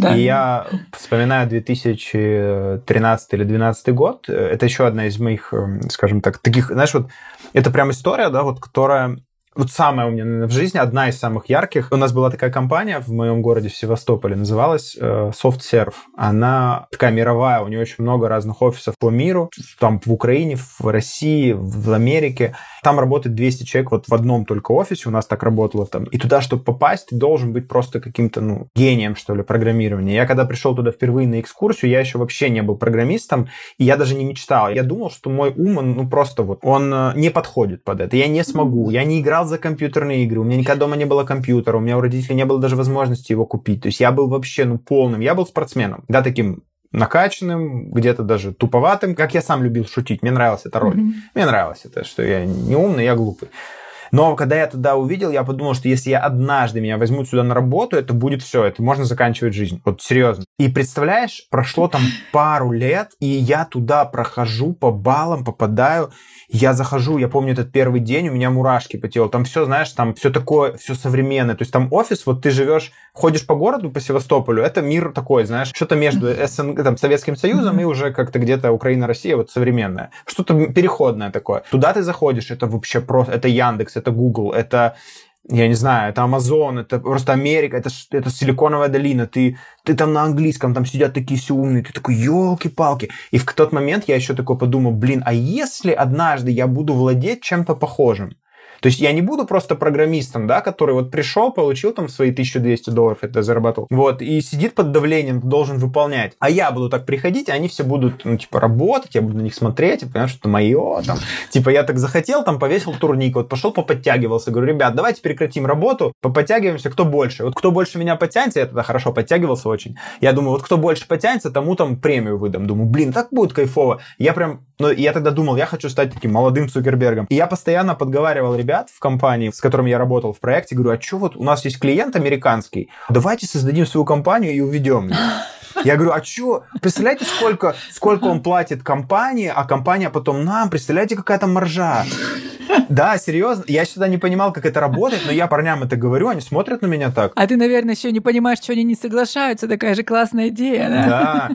Да. И я вспоминаю 2013 или 2012 год, это еще одна из моих, эм, скажем так, таких, знаешь, вот это прям история, да, вот, которая вот самая у меня в жизни, одна из самых ярких. У нас была такая компания в моем городе, в Севастополе, называлась э, SoftServe. Она такая мировая, у нее очень много разных офисов по миру, там в Украине, в России, в Америке. Там работает 200 человек вот в одном только офисе, у нас так работало там. И туда, чтобы попасть, ты должен быть просто каким-то, ну, гением, что ли, программирования. Я когда пришел туда впервые на экскурсию, я еще вообще не был программистом, и я даже не мечтал. Я думал, что мой ум, он, ну, просто вот, он э, не подходит под это. Я не смогу. Я не играл за компьютерные игры, у меня никогда дома не было компьютера, у меня у родителей не было даже возможности его купить. То есть я был вообще, ну, полным. Я был спортсменом. Да, таким накачанным, где-то даже туповатым, как я сам любил шутить. Мне нравилась эта роль. Mm-hmm. Мне нравилось это, что я не умный, я глупый. Но когда я тогда увидел, я подумал, что если я однажды меня возьмут сюда на работу, это будет все, это можно заканчивать жизнь. Вот серьезно. И представляешь, прошло там пару лет, и я туда прохожу по баллам, попадаю, я захожу, я помню этот первый день, у меня мурашки по телу. Там все, знаешь, там все такое, все современное. То есть там офис, вот ты живешь, ходишь по городу, по Севастополю, это мир такой, знаешь, что-то между СНГ, там, Советским Союзом и уже как-то где-то Украина, Россия, вот современное. Что-то переходное такое. Туда ты заходишь, это вообще просто, это Яндекс, это Google, это я не знаю, это Амазон, это просто Америка, это, это Силиконовая долина, ты, ты там на английском, там сидят такие все умные, ты такой, елки-палки. И в тот момент я еще такой подумал, блин, а если однажды я буду владеть чем-то похожим? То есть я не буду просто программистом, да, который вот пришел, получил там свои 1200 долларов, это заработал, вот, и сидит под давлением, должен выполнять. А я буду так приходить, они все будут, ну, типа, работать, я буду на них смотреть, и понимаешь, что это мое, там, типа, я так захотел, там, повесил турник, вот, пошел поподтягивался, говорю, ребят, давайте прекратим работу, поподтягиваемся, кто больше. Вот кто больше меня подтянется, я тогда хорошо подтягивался очень, я думаю, вот кто больше подтянется, тому там премию выдам. Думаю, блин, так будет кайфово. Я прям, ну, я тогда думал, я хочу стать таким молодым Цукербергом. И я постоянно подговаривал ребят, ребят в компании, с которыми я работал в проекте, говорю, а что вот у нас есть клиент американский, давайте создадим свою компанию и уведем. Я говорю, а что? Представляете, сколько, сколько он платит компании, а компания потом нам? Представляете, какая там маржа? Да, серьезно. Я всегда не понимал, как это работает, но я парням это говорю, они смотрят на меня так. А ты, наверное, еще не понимаешь, что они не соглашаются. Такая же классная идея, да? Да.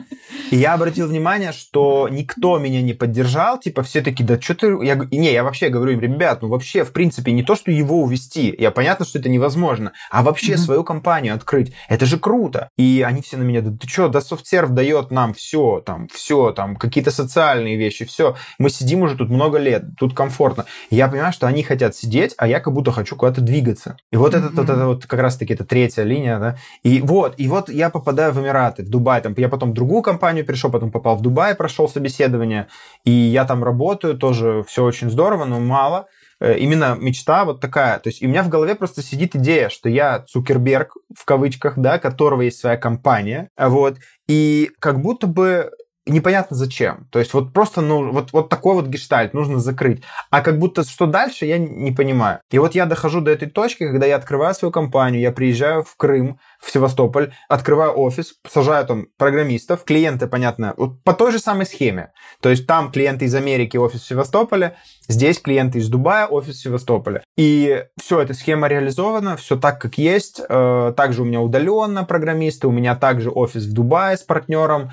И я обратил внимание, что никто меня не поддержал. Типа все такие, да что ты... Я... Не, я вообще говорю им, ребят, ну вообще, в принципе, не то, что его увести. Я понятно, что это невозможно. А вообще mm-hmm. свою компанию открыть. Это же круто. И они все на меня, да ты что, да софтсерв дает нам все, там, все, там, какие-то социальные вещи, все. Мы сидим уже тут много лет, тут комфортно. Я понимаю, что они хотят сидеть, а я как будто хочу куда-то двигаться. И вот mm-hmm. это, вот это вот как раз-таки это третья линия, да. И вот, и вот я попадаю в Эмираты, в Дубай, там, я потом в другую компанию перешел, потом попал в Дубай, прошел собеседование, и я там работаю, тоже все очень здорово, но мало э, именно мечта вот такая. То есть у меня в голове просто сидит идея, что я Цукерберг, в кавычках, да, которого есть своя компания, вот, и как будто бы непонятно зачем. То есть вот просто, ну, вот, вот такой вот гештальт нужно закрыть. А как будто что дальше, я не понимаю. И вот я дохожу до этой точки, когда я открываю свою компанию, я приезжаю в Крым, в Севастополь, открываю офис, сажаю там программистов, клиенты, понятно, вот по той же самой схеме. То есть там клиенты из Америки, офис в Севастополе, здесь клиенты из Дубая, офис в Севастополе. И все, эта схема реализована, все так, как есть. Э, также у меня удаленно программисты, у меня также офис в Дубае с партнером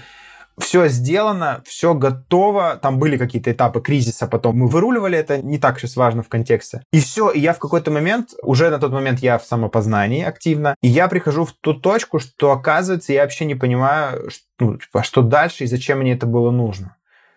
все сделано, все готово. Там были какие-то этапы кризиса, потом мы выруливали это, не так сейчас важно в контексте. И все, и я в какой-то момент, уже на тот момент я в самопознании активно, и я прихожу в ту точку, что оказывается, я вообще не понимаю, что, ну, типа, что дальше и зачем мне это было нужно.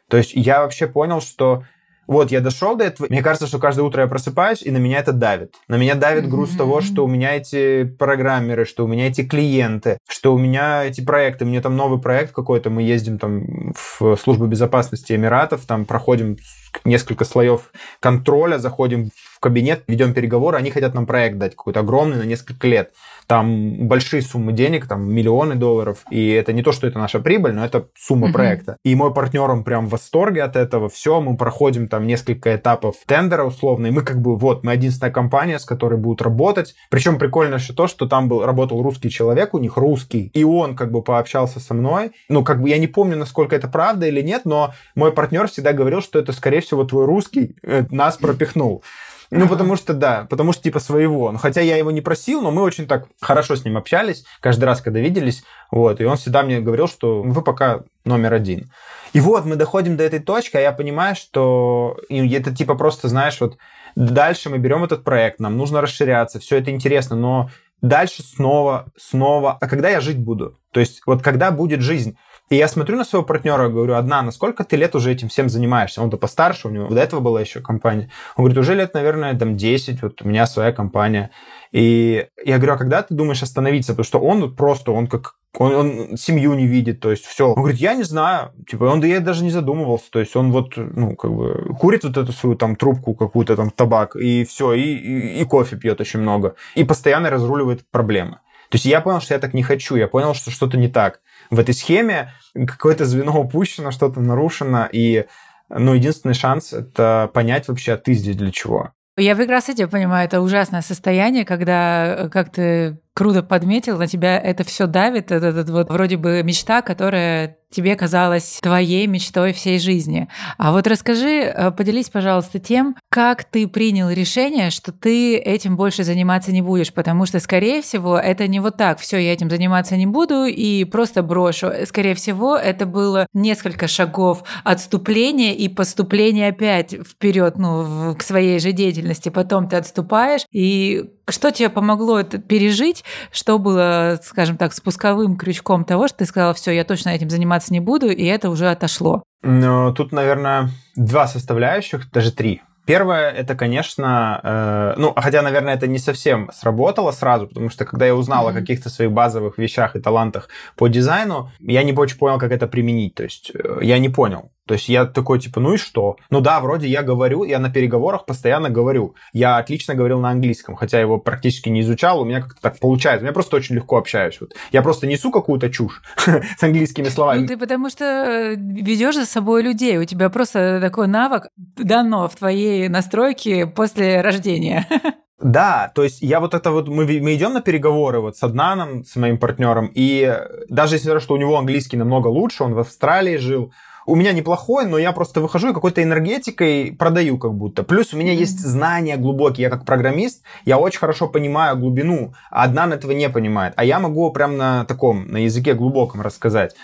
То есть я вообще понял, что вот, я дошел до этого. Мне кажется, что каждое утро я просыпаюсь, и на меня это давит. На меня давит груз mm-hmm. того, что у меня эти программеры, что у меня эти клиенты, что у меня эти проекты. Мне там новый проект какой-то, мы ездим там в службу безопасности Эмиратов, там проходим несколько слоев контроля, заходим в кабинет, ведем переговоры, они хотят нам проект дать какой-то огромный на несколько лет там большие суммы денег, там миллионы долларов, и это не то, что это наша прибыль, но это сумма mm-hmm. проекта. И мой партнер, он прям в восторге от этого, все, мы проходим там несколько этапов тендера условно, и мы как бы, вот, мы единственная компания, с которой будут работать. Причем прикольно еще то, что там был, работал русский человек, у них русский, и он как бы пообщался со мной. Ну, как бы я не помню, насколько это правда или нет, но мой партнер всегда говорил, что это, скорее всего, твой русский э, нас пропихнул. Ну, потому что, да, потому что типа своего. Ну, хотя я его не просил, но мы очень так хорошо с ним общались, каждый раз, когда виделись, вот, и он всегда мне говорил, что вы пока номер один. И вот мы доходим до этой точки, а я понимаю, что это типа просто, знаешь, вот дальше мы берем этот проект, нам нужно расширяться, все это интересно, но дальше снова, снова, а когда я жить буду? То есть вот когда будет жизнь? И я смотрю на своего партнера, говорю, одна, на сколько ты лет уже этим всем занимаешься? Он-то постарше, у него до этого была еще компания. Он говорит, уже лет, наверное, там 10, вот у меня своя компания. И я говорю, а когда ты думаешь остановиться? Потому что он просто, он как он, он семью не видит, то есть все. Он говорит, я не знаю, типа, он да я даже не задумывался, то есть он вот, ну, как бы, курит вот эту свою там трубку, какую-то там табак, и все, и, и, и кофе пьет очень много, и постоянно разруливает проблемы. То есть я понял, что я так не хочу, я понял, что что-то не так. В этой схеме какое-то звено упущено, что-то нарушено, и ну, единственный шанс — это понять вообще, а ты здесь для чего. Я прекрасно тебя понимаю, это ужасное состояние, когда, э, как ты круто подметил, на тебя это все давит, этот, этот вот вроде бы мечта, которая тебе казалась твоей мечтой всей жизни. А вот расскажи, э, поделись, пожалуйста, тем, как ты принял решение, что ты этим больше заниматься не будешь, потому что, скорее всего, это не вот так, все, я этим заниматься не буду и просто брошу. Скорее всего, это было несколько шагов отступления и поступления опять вперед, ну, к своей же деятельности. Потом ты отступаешь, и что тебе помогло это пережить, что было, скажем так, спусковым крючком того, что ты сказала, все, я точно этим заниматься не буду, и это уже отошло? Ну, тут, наверное, два составляющих, даже три. Первое, это, конечно, э, ну, хотя, наверное, это не совсем сработало сразу, потому что когда я узнал mm-hmm. о каких-то своих базовых вещах и талантах по дизайну, я не очень понял, как это применить. То есть э, я не понял. То есть я такой, типа, ну и что? Ну да, вроде я говорю, я на переговорах постоянно говорю. Я отлично говорил на английском, хотя его практически не изучал, у меня как-то так получается. Я просто очень легко общаюсь. Вот. Я просто несу какую-то чушь с английскими словами. Ну ты потому что э, ведешь за собой людей, у тебя просто такой навык дано в твоей настройке после рождения. Да, то есть я вот это вот, мы, мы идем на переговоры вот с Аднаном, с моим партнером, и даже если что у него английский намного лучше, он в Австралии жил, у меня неплохой, но я просто выхожу и какой-то энергетикой продаю как будто. Плюс у меня mm-hmm. есть знания глубокие. Я как программист, я очень хорошо понимаю глубину, а Аднан этого не понимает. А я могу прям на таком, на языке глубоком рассказать.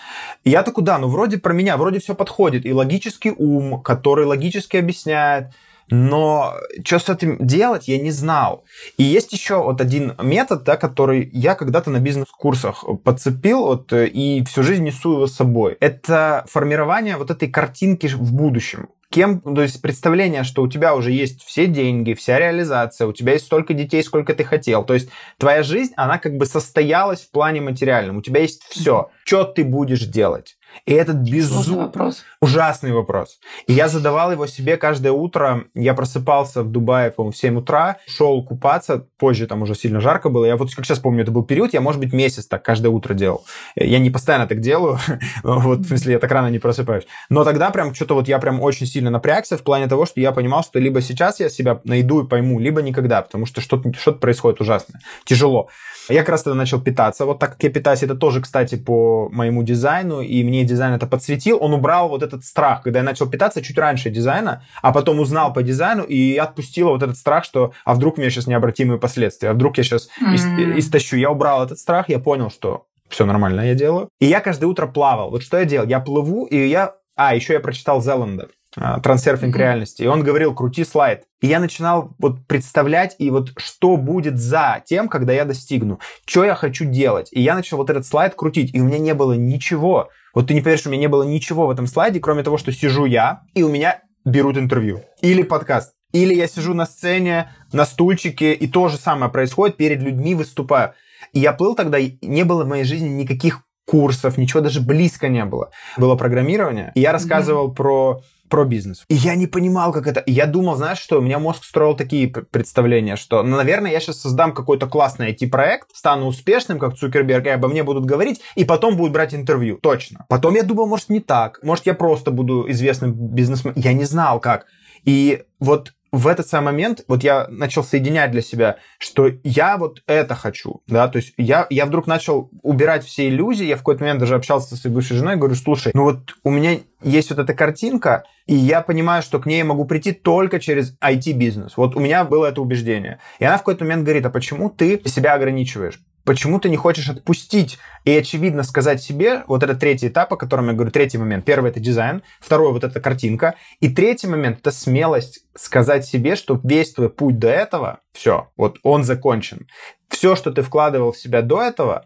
И я такой, да, ну вроде про меня, вроде все подходит. И логический ум, который логически объясняет, но что с этим делать, я не знал. И есть еще вот один метод, да, который я когда-то на бизнес-курсах подцепил вот, и всю жизнь несу его с собой. Это формирование вот этой картинки в будущем кем, то есть представление, что у тебя уже есть все деньги, вся реализация, у тебя есть столько детей, сколько ты хотел. То есть твоя жизнь, она как бы состоялась в плане материальном. У тебя есть все. Что ты будешь делать? И этот безумный вопрос. Ужасный вопрос. И я задавал его себе каждое утро. Я просыпался в Дубае, по-моему, в 7 утра, шел купаться. Позже там уже сильно жарко было. Я вот как сейчас помню, это был период, я, может быть, месяц так каждое утро делал. Я не постоянно так делаю. вот, в смысле, я так рано не просыпаюсь. Но тогда прям что-то вот я прям очень сильно напрягся в плане того, что я понимал, что либо сейчас я себя найду и пойму, либо никогда, потому что что-то что происходит ужасное. Тяжело. Я как раз тогда начал питаться. Вот так как я питаюсь, это тоже, кстати, по моему дизайну, и мне дизайн это подсветил. Он убрал вот этот страх, когда я начал питаться чуть раньше дизайна, а потом узнал по дизайну и отпустила вот этот страх, что а вдруг у меня сейчас необратимые последствия, а вдруг я сейчас mm-hmm. истощу. Я убрал этот страх, я понял, что все нормально я делаю. И я каждое утро плавал. Вот что я делал? Я плыву, и я... А, еще я прочитал Зеланда. А, трансерфинг mm-hmm. реальности. И он говорил, крути слайд. И я начинал вот представлять, и вот что будет за тем, когда я достигну. Что я хочу делать. И я начал вот этот слайд крутить, и у меня не было ничего. Вот ты не поверишь, у меня не было ничего в этом слайде, кроме того, что сижу я, и у меня берут интервью. Или подкаст. Или я сижу на сцене, на стульчике, и то же самое происходит, перед людьми выступаю. И я плыл тогда, не было в моей жизни никаких курсов, ничего даже близко не было. Было программирование, и я рассказывал mm-hmm. про про бизнес. И я не понимал, как это... Я думал, знаешь что, у меня мозг строил такие представления, что, ну, наверное, я сейчас создам какой-то классный IT-проект, стану успешным, как Цукерберг, и обо мне будут говорить, и потом будут брать интервью. Точно. Потом я думал, может, не так. Может, я просто буду известным бизнесменом. Я не знал, как. И вот в этот самый момент вот я начал соединять для себя, что я вот это хочу, да, то есть я, я вдруг начал убирать все иллюзии, я в какой-то момент даже общался со своей бывшей женой, говорю, слушай, ну вот у меня есть вот эта картинка, и я понимаю, что к ней я могу прийти только через IT-бизнес. Вот у меня было это убеждение. И она в какой-то момент говорит, а почему ты себя ограничиваешь? Почему ты не хочешь отпустить и очевидно сказать себе, вот это третий этап, о котором я говорю, третий момент. Первый это дизайн, второй вот эта картинка, и третий момент это смелость сказать себе, что весь твой путь до этого, все, вот он закончен. Все, что ты вкладывал в себя до этого,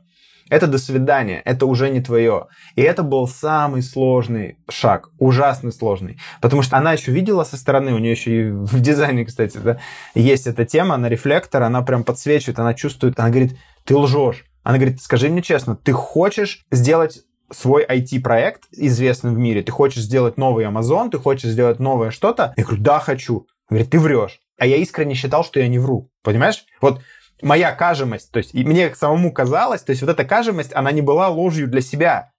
это до свидания, это уже не твое. И это был самый сложный шаг, ужасно сложный. Потому что она еще видела со стороны, у нее еще и в дизайне, кстати, да, есть эта тема, на рефлектор, она прям подсвечивает, она чувствует, она говорит, ты лжешь. Она говорит, скажи мне честно, ты хочешь сделать свой IT-проект известным в мире, ты хочешь сделать новый Amazon, ты хочешь сделать новое что-то? Я говорю, да, хочу. Говорит, ты врешь. А я искренне считал, что я не вру. Понимаешь? Вот моя кажемость, то есть и мне самому казалось, то есть вот эта кажемость, она не была ложью для себя.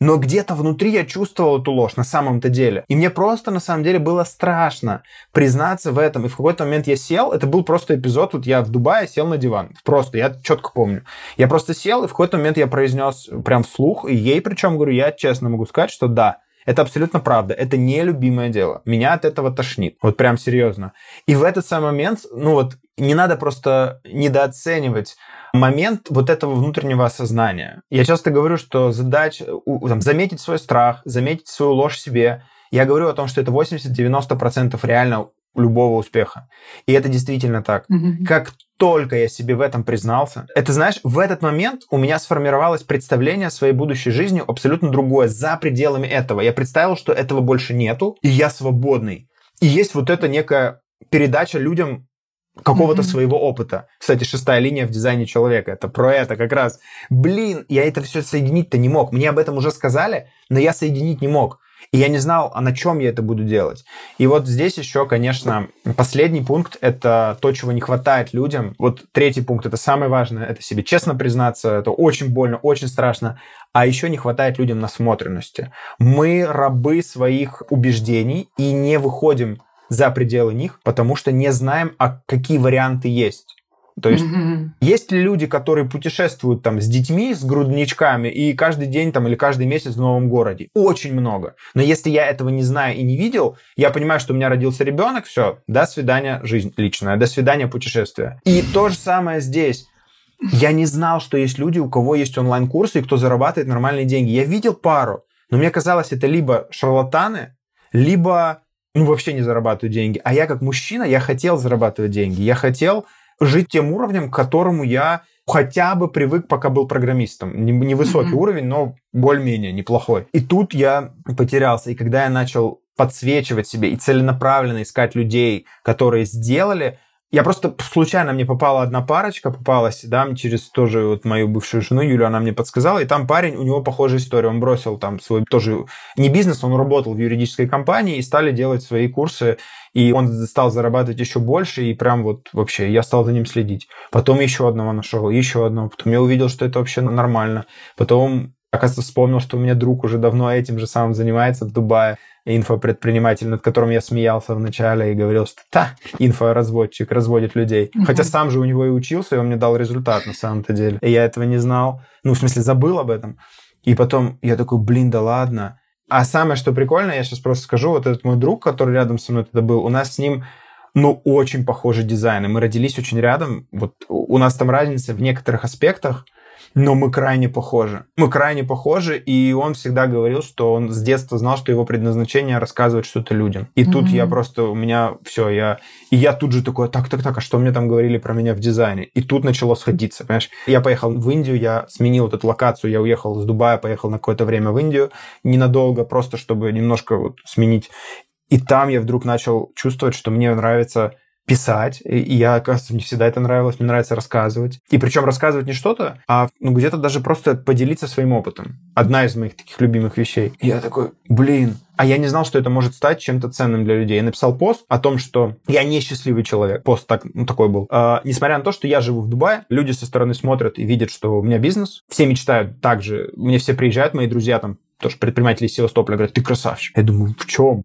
Но где-то внутри я чувствовал эту ложь на самом-то деле. И мне просто на самом деле было страшно признаться в этом. И в какой-то момент я сел, это был просто эпизод, вот я в Дубае сел на диван. Просто, я четко помню. Я просто сел, и в какой-то момент я произнес прям вслух, и ей причем говорю, я честно могу сказать, что да, это абсолютно правда. Это нелюбимое дело. Меня от этого тошнит. Вот прям серьезно. И в этот самый момент, ну вот, не надо просто недооценивать момент вот этого внутреннего осознания. Я часто говорю, что задача там, заметить свой страх, заметить свою ложь себе. Я говорю о том, что это 80-90% реально любого успеха. И это действительно так. Mm-hmm. Как только я себе в этом признался, это, знаешь, в этот момент у меня сформировалось представление о своей будущей жизни абсолютно другое, за пределами этого. Я представил, что этого больше нету, и я свободный. И есть вот эта некая передача людям какого-то mm-hmm. своего опыта. Кстати, шестая линия в дизайне человека. Это про это как раз. Блин, я это все соединить-то не мог. Мне об этом уже сказали, но я соединить не мог. И я не знал, а на чем я это буду делать. И вот здесь еще, конечно, последний пункт – это то, чего не хватает людям. Вот третий пункт – это самое важное, это себе честно признаться, это очень больно, очень страшно. А еще не хватает людям насмотренности. Мы рабы своих убеждений и не выходим за пределы них, потому что не знаем, а какие варианты есть. То есть mm-hmm. есть ли люди, которые путешествуют там с детьми, с грудничками и каждый день там или каждый месяц в новом городе? Очень много. Но если я этого не знаю и не видел, я понимаю, что у меня родился ребенок, все, до свидания жизнь личная, до свидания путешествие. И то же самое здесь. Я не знал, что есть люди, у кого есть онлайн-курсы и кто зарабатывает нормальные деньги. Я видел пару, но мне казалось, это либо шарлатаны, либо ну, вообще не зарабатывают деньги. А я как мужчина, я хотел зарабатывать деньги. Я хотел жить тем уровнем, к которому я хотя бы привык, пока был программистом. Невысокий mm-hmm. уровень, но более-менее неплохой. И тут я потерялся. И когда я начал подсвечивать себе и целенаправленно искать людей, которые сделали, я просто случайно мне попала одна парочка, попалась, да, через тоже вот мою бывшую жену Юлю, она мне подсказала, и там парень, у него похожая история, он бросил там свой тоже, не бизнес, он работал в юридической компании, и стали делать свои курсы, и он стал зарабатывать еще больше, и прям вот вообще я стал за ним следить. Потом еще одного нашел, еще одного, потом я увидел, что это вообще нормально. Потом Оказывается, вспомнил, что у меня друг уже давно этим же самым занимается в Дубае инфопредприниматель, над которым я смеялся вначале и говорил, что та, инфоразводчик, разводит людей. Uh-huh. Хотя сам же у него и учился, и он мне дал результат на самом-то деле. И я этого не знал. Ну, в смысле, забыл об этом. И потом я такой, блин, да ладно. А самое, что прикольно, я сейчас просто скажу, вот этот мой друг, который рядом со мной тогда был, у нас с ним ну, очень похожий дизайн. И мы родились очень рядом. Вот у нас там разница в некоторых аспектах, но мы крайне похожи. Мы крайне похожи, и он всегда говорил, что он с детства знал, что его предназначение рассказывать что-то людям. И mm-hmm. тут я просто, у меня все, я... И я тут же такой, так, так, так, а что мне там говорили про меня в дизайне? И тут начало сходиться, понимаешь? Я поехал в Индию, я сменил вот эту локацию, я уехал из Дубая, поехал на какое-то время в Индию, ненадолго, просто чтобы немножко вот сменить. И там я вдруг начал чувствовать, что мне нравится писать, и я, оказывается, мне всегда это нравилось, мне нравится рассказывать. И причем рассказывать не что-то, а ну, где-то даже просто поделиться своим опытом. Одна из моих таких любимых вещей. И я такой, блин, а я не знал, что это может стать чем-то ценным для людей. Я написал пост о том, что я несчастливый человек. Пост так, ну, такой был. А, несмотря на то, что я живу в Дубае, люди со стороны смотрят и видят, что у меня бизнес. Все мечтают так же. Мне все приезжают, мои друзья там тоже предприниматели из Севастополя говорят, ты красавчик. Я думаю, в чем?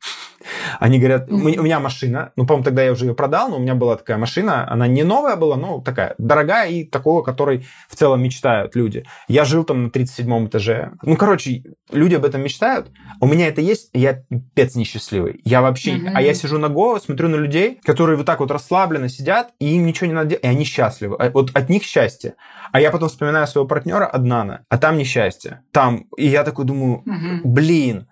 Они говорят, у меня машина, ну, по-моему, тогда я уже ее продал, но у меня была такая машина, она не новая была, но такая дорогая и такого, которой в целом мечтают люди. Я жил там на 37 этаже. Ну, короче, люди об этом мечтают, у меня это есть, я пец несчастливый. Я вообще, mm-hmm. а я сижу на голову, смотрю на людей, которые вот так вот расслабленно сидят, и им ничего не надо делать, и они счастливы. А вот от них счастье. А я потом вспоминаю своего партнера Аднана, а там несчастье. Там, и я такой думаю, блин,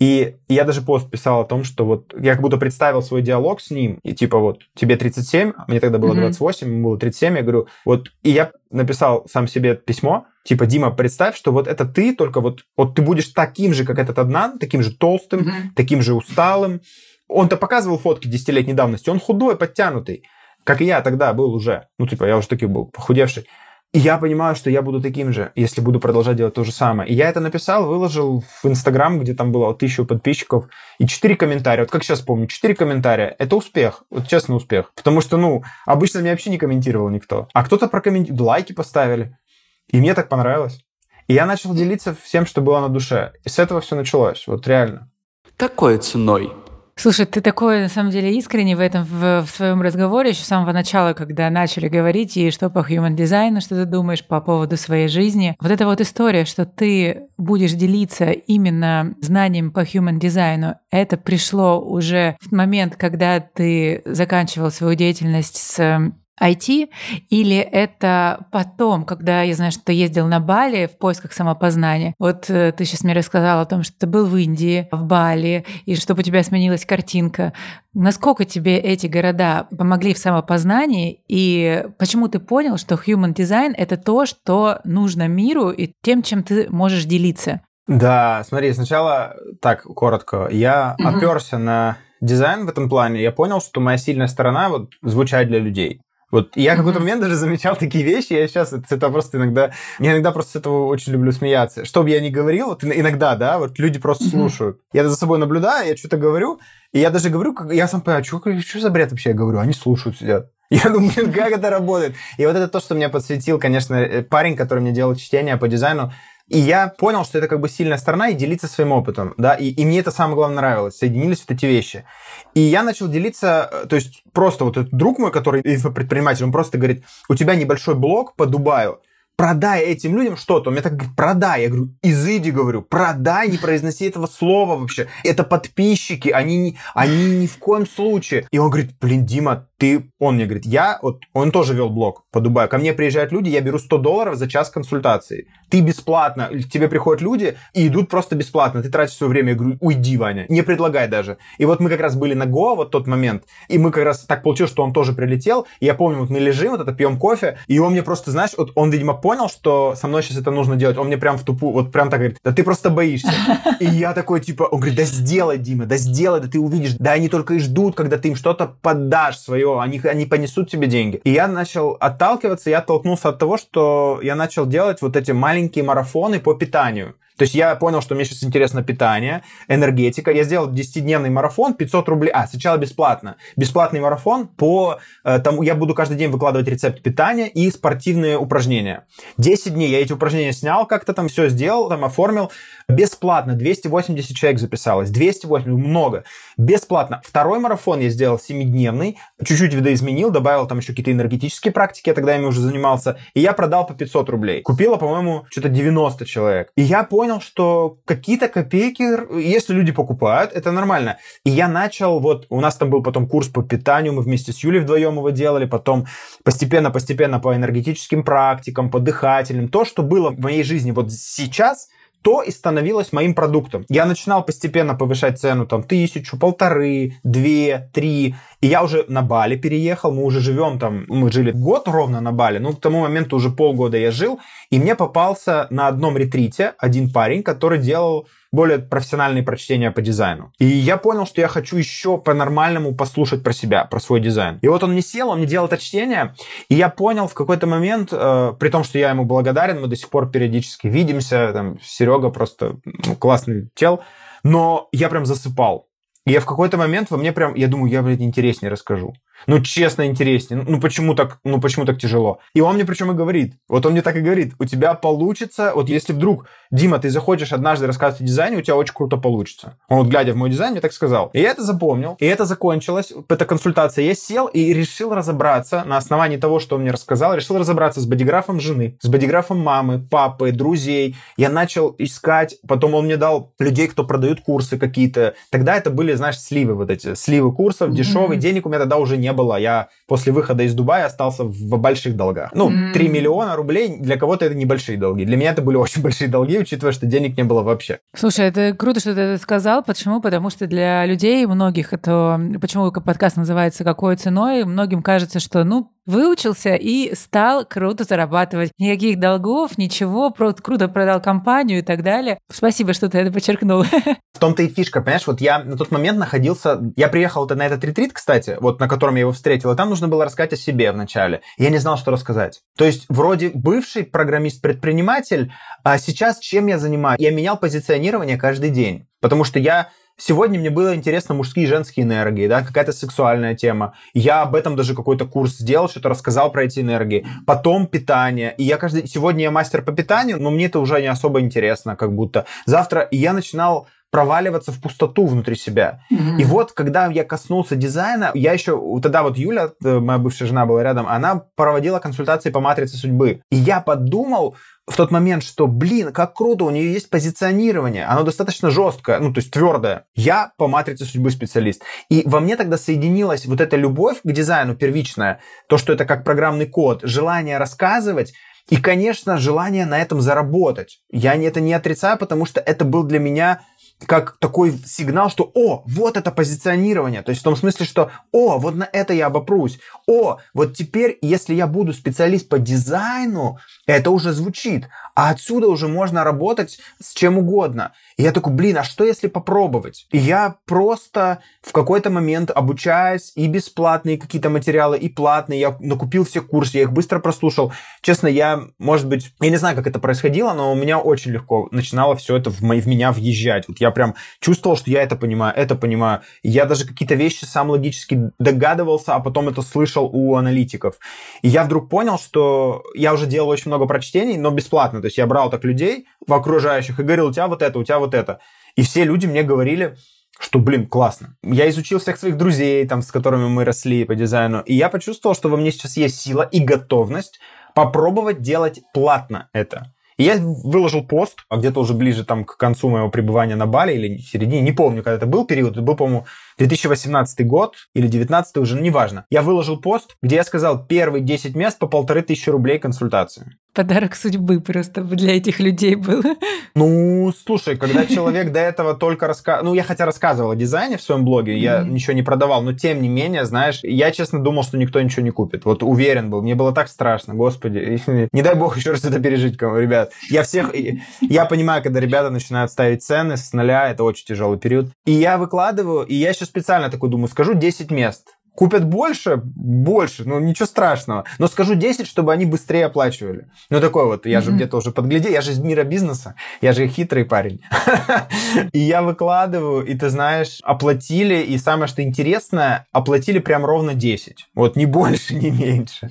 и я даже пост писал о том, что вот я как будто представил свой диалог с ним, и типа вот тебе 37, а мне тогда было 28, ему было 37, я говорю, вот, и я написал сам себе письмо, типа, Дима, представь, что вот это ты, только вот, вот ты будешь таким же, как этот Аднан, таким же толстым, mm-hmm. таким же усталым. Он-то показывал фотки десятилетней давности, он худой, подтянутый, как и я тогда был уже. Ну, типа, я уже такой был, похудевший. И я понимаю, что я буду таким же, если буду продолжать делать то же самое. И я это написал, выложил в Инстаграм, где там было тысячу подписчиков, и четыре комментария. Вот как сейчас помню, четыре комментария. Это успех. Вот честно успех. Потому что, ну, обычно меня вообще не комментировал никто. А кто-то прокомментировал, лайки поставили. И мне так понравилось. И я начал делиться всем, что было на душе. И с этого все началось, вот реально. Какой ценой? Слушай, ты такой, на самом деле, искренний в этом, в, в своем разговоре еще с самого начала, когда начали говорить, и что по human design, что ты думаешь по поводу своей жизни. Вот эта вот история, что ты будешь делиться именно знанием по human design, это пришло уже в момент, когда ты заканчивал свою деятельность с IT, или это потом, когда я знаю, что ты ездил на Бали в поисках самопознания. Вот э, ты сейчас мне рассказала о том, что ты был в Индии, в Бали, и чтобы у тебя сменилась картинка. Насколько тебе эти города помогли в самопознании, и почему ты понял, что human design — это то, что нужно миру и тем, чем ты можешь делиться? Да, смотри, сначала так коротко. Я угу. оперся на дизайн в этом плане, я понял, что моя сильная сторона вот звучать для людей. Вот я в какой-то момент даже замечал такие вещи, я сейчас это, это просто иногда, я иногда просто с этого очень люблю смеяться. Что бы я ни говорил, вот иногда, да, вот люди просто слушают. Я за собой наблюдаю, я что-то говорю, и я даже говорю, я сам понимаю, что, что за бред вообще я говорю, они слушают, сидят. Я думаю, блин, как это работает? И вот это то, что меня подсветил, конечно, э, парень, который мне делал чтение по дизайну, и я понял, что это как бы сильная сторона, и делиться своим опытом, да, и, и мне это самое главное нравилось, соединились вот эти вещи. И я начал делиться, э, то есть просто вот этот друг мой, который предприниматель, он просто говорит, у тебя небольшой блог по Дубаю, продай этим людям что-то. Он мне так говорит, продай. Я говорю, изыди, говорю, продай, не произноси этого слова вообще. Это подписчики, они, они ни в коем случае. И он говорит, блин, Дима, ты, он мне говорит, я, вот, он тоже вел блог по Дубаю, ко мне приезжают люди, я беру 100 долларов за час консультации. Ты бесплатно, к тебе приходят люди и идут просто бесплатно, ты тратишь свое время, я говорю, уйди, Ваня, не предлагай даже. И вот мы как раз были на Го вот тот момент, и мы как раз так получилось, что он тоже прилетел, и я помню, вот мы лежим, вот это пьем кофе, и он мне просто, знаешь, вот он, видимо, понял, что со мной сейчас это нужно делать, он мне прям в тупу, вот прям так говорит, да ты просто боишься. И я такой, типа, он говорит, да сделай, Дима, да сделай, да ты увидишь, да они только и ждут, когда ты им что-то подашь свое, они, они понесут тебе деньги. И я начал отталкиваться, я оттолкнулся от того, что я начал делать вот эти маленькие марафоны по питанию. То есть я понял, что мне сейчас интересно питание, энергетика. Я сделал 10-дневный марафон, 500 рублей. А, сначала бесплатно. Бесплатный марафон по э, тому, я буду каждый день выкладывать рецепт питания и спортивные упражнения. 10 дней я эти упражнения снял как-то там, все сделал, там оформил. Бесплатно. 280 человек записалось. 280, много. Бесплатно. Второй марафон я сделал 7-дневный. Чуть-чуть видоизменил, добавил там еще какие-то энергетические практики, я тогда ими уже занимался. И я продал по 500 рублей. Купила, по-моему, что-то 90 человек. И я понял, понял, что какие-то копейки, если люди покупают, это нормально. И я начал, вот у нас там был потом курс по питанию, мы вместе с Юлей вдвоем его делали, потом постепенно-постепенно по энергетическим практикам, по дыхательным. То, что было в моей жизни вот сейчас, то и становилось моим продуктом. Я начинал постепенно повышать цену, там, тысячу, полторы, две, три. И я уже на Бали переехал, мы уже живем там, мы жили год ровно на Бали, ну, к тому моменту уже полгода я жил, и мне попался на одном ретрите один парень, который делал более профессиональные прочтения по дизайну. И я понял, что я хочу еще по-нормальному послушать про себя, про свой дизайн. И вот он не сел, он мне делал это чтение, и я понял в какой-то момент, э, при том, что я ему благодарен, мы до сих пор периодически видимся, там, Серега просто ну, классный тел, но я прям засыпал. И я в какой-то момент во мне прям, я думаю, я, блядь, интереснее расскажу. Ну, честно, интереснее. Ну, почему так, ну, почему так тяжело? И он мне причем и говорит, вот он мне так и говорит, у тебя получится, вот если вдруг, Дима, ты захочешь однажды рассказывать о дизайне, у тебя очень круто получится. Он вот, глядя в мой дизайн, мне так сказал. И я это запомнил, и это закончилось, эта консультация. Я сел и решил разобраться на основании того, что он мне рассказал, решил разобраться с бодиграфом жены, с бодиграфом мамы, папы, друзей. Я начал искать, потом он мне дал людей, кто продают курсы какие-то. Тогда это были, знаешь, сливы вот эти, сливы курсов, дешевые, mm-hmm. денег у меня тогда уже не было. Я после выхода из Дубая остался в больших долгах. Ну, mm 3 миллиона рублей для кого-то это небольшие долги. Для меня это были очень большие долги, учитывая, что денег не было вообще. Слушай, это круто, что ты это сказал. Почему? Потому что для людей, многих, это... Почему подкаст называется «Какой ценой?» Многим кажется, что, ну, выучился и стал круто зарабатывать. Никаких долгов, ничего, просто круто продал компанию и так далее. Спасибо, что ты это подчеркнул. В том-то и фишка, понимаешь, вот я на тот момент находился, я приехал на этот ретрит, кстати, вот на котором я его встретил, и там нужно было рассказать о себе вначале. Я не знал, что рассказать. То есть вроде бывший программист-предприниматель, а сейчас чем я занимаюсь? Я менял позиционирование каждый день. Потому что я Сегодня мне было интересно мужские и женские энергии, да, какая-то сексуальная тема. Я об этом даже какой-то курс сделал, что-то рассказал про эти энергии. Потом питание. И я каждый... Сегодня я мастер по питанию, но мне это уже не особо интересно, как будто. Завтра я начинал проваливаться в пустоту внутри себя. Mm-hmm. И вот, когда я коснулся дизайна, я еще, тогда вот Юля, э, моя бывшая жена была рядом, она проводила консультации по матрице судьбы. И я подумал, в тот момент, что, блин, как круто, у нее есть позиционирование, оно достаточно жесткое, ну, то есть твердое. Я по матрице судьбы специалист. И во мне тогда соединилась вот эта любовь к дизайну первичная, то, что это как программный код, желание рассказывать, и, конечно, желание на этом заработать. Я это не отрицаю, потому что это был для меня как такой сигнал, что «О, вот это позиционирование». То есть в том смысле, что «О, вот на это я обопрусь». «О, вот теперь, если я буду специалист по дизайну, это уже звучит». А отсюда уже можно работать с чем угодно. И я такой, блин, а что если попробовать? И я просто в какой-то момент, обучаясь и бесплатные какие-то материалы, и платные, я накупил все курсы, я их быстро прослушал. Честно, я, может быть, я не знаю, как это происходило, но у меня очень легко начинало все это в, в меня въезжать. Вот я прям чувствовал, что я это понимаю, это понимаю. Я даже какие-то вещи сам логически догадывался, а потом это слышал у аналитиков. И я вдруг понял, что я уже делал очень много прочтений, но бесплатно. То есть я брал так людей в окружающих и говорил, у тебя вот это, у тебя вот это. И все люди мне говорили, что, блин, классно. Я изучил всех своих друзей, там, с которыми мы росли по дизайну, и я почувствовал, что во мне сейчас есть сила и готовность попробовать делать платно это. Я выложил пост, а где-то уже ближе там к концу моего пребывания на Бали или в середине, не помню, когда это был период, это был, по-моему, 2018 год или 2019 уже, неважно. Я выложил пост, где я сказал первые 10 мест по полторы тысячи рублей консультации. Подарок судьбы просто для этих людей был. Ну, слушай, когда человек до этого только рассказывал... Ну, я хотя рассказывал о дизайне в своем блоге, я ничего не продавал, но тем не менее, знаешь, я честно думал, что никто ничего не купит. Вот уверен был. Мне было так страшно, господи. Не дай бог еще раз это пережить, кому, ребят. Я всех... Я понимаю, когда ребята начинают ставить цены с нуля, это очень тяжелый период. И я выкладываю, и я сейчас специально такой думаю, скажу 10 мест Купят больше? Больше, ну ничего страшного. Но скажу 10, чтобы они быстрее оплачивали. Ну такой вот, я же mm-hmm. где-то уже подглядел, я же из мира бизнеса, я же хитрый парень. И я выкладываю, и ты знаешь, оплатили, и самое что интересное, оплатили прям ровно 10. Вот ни больше, ни меньше.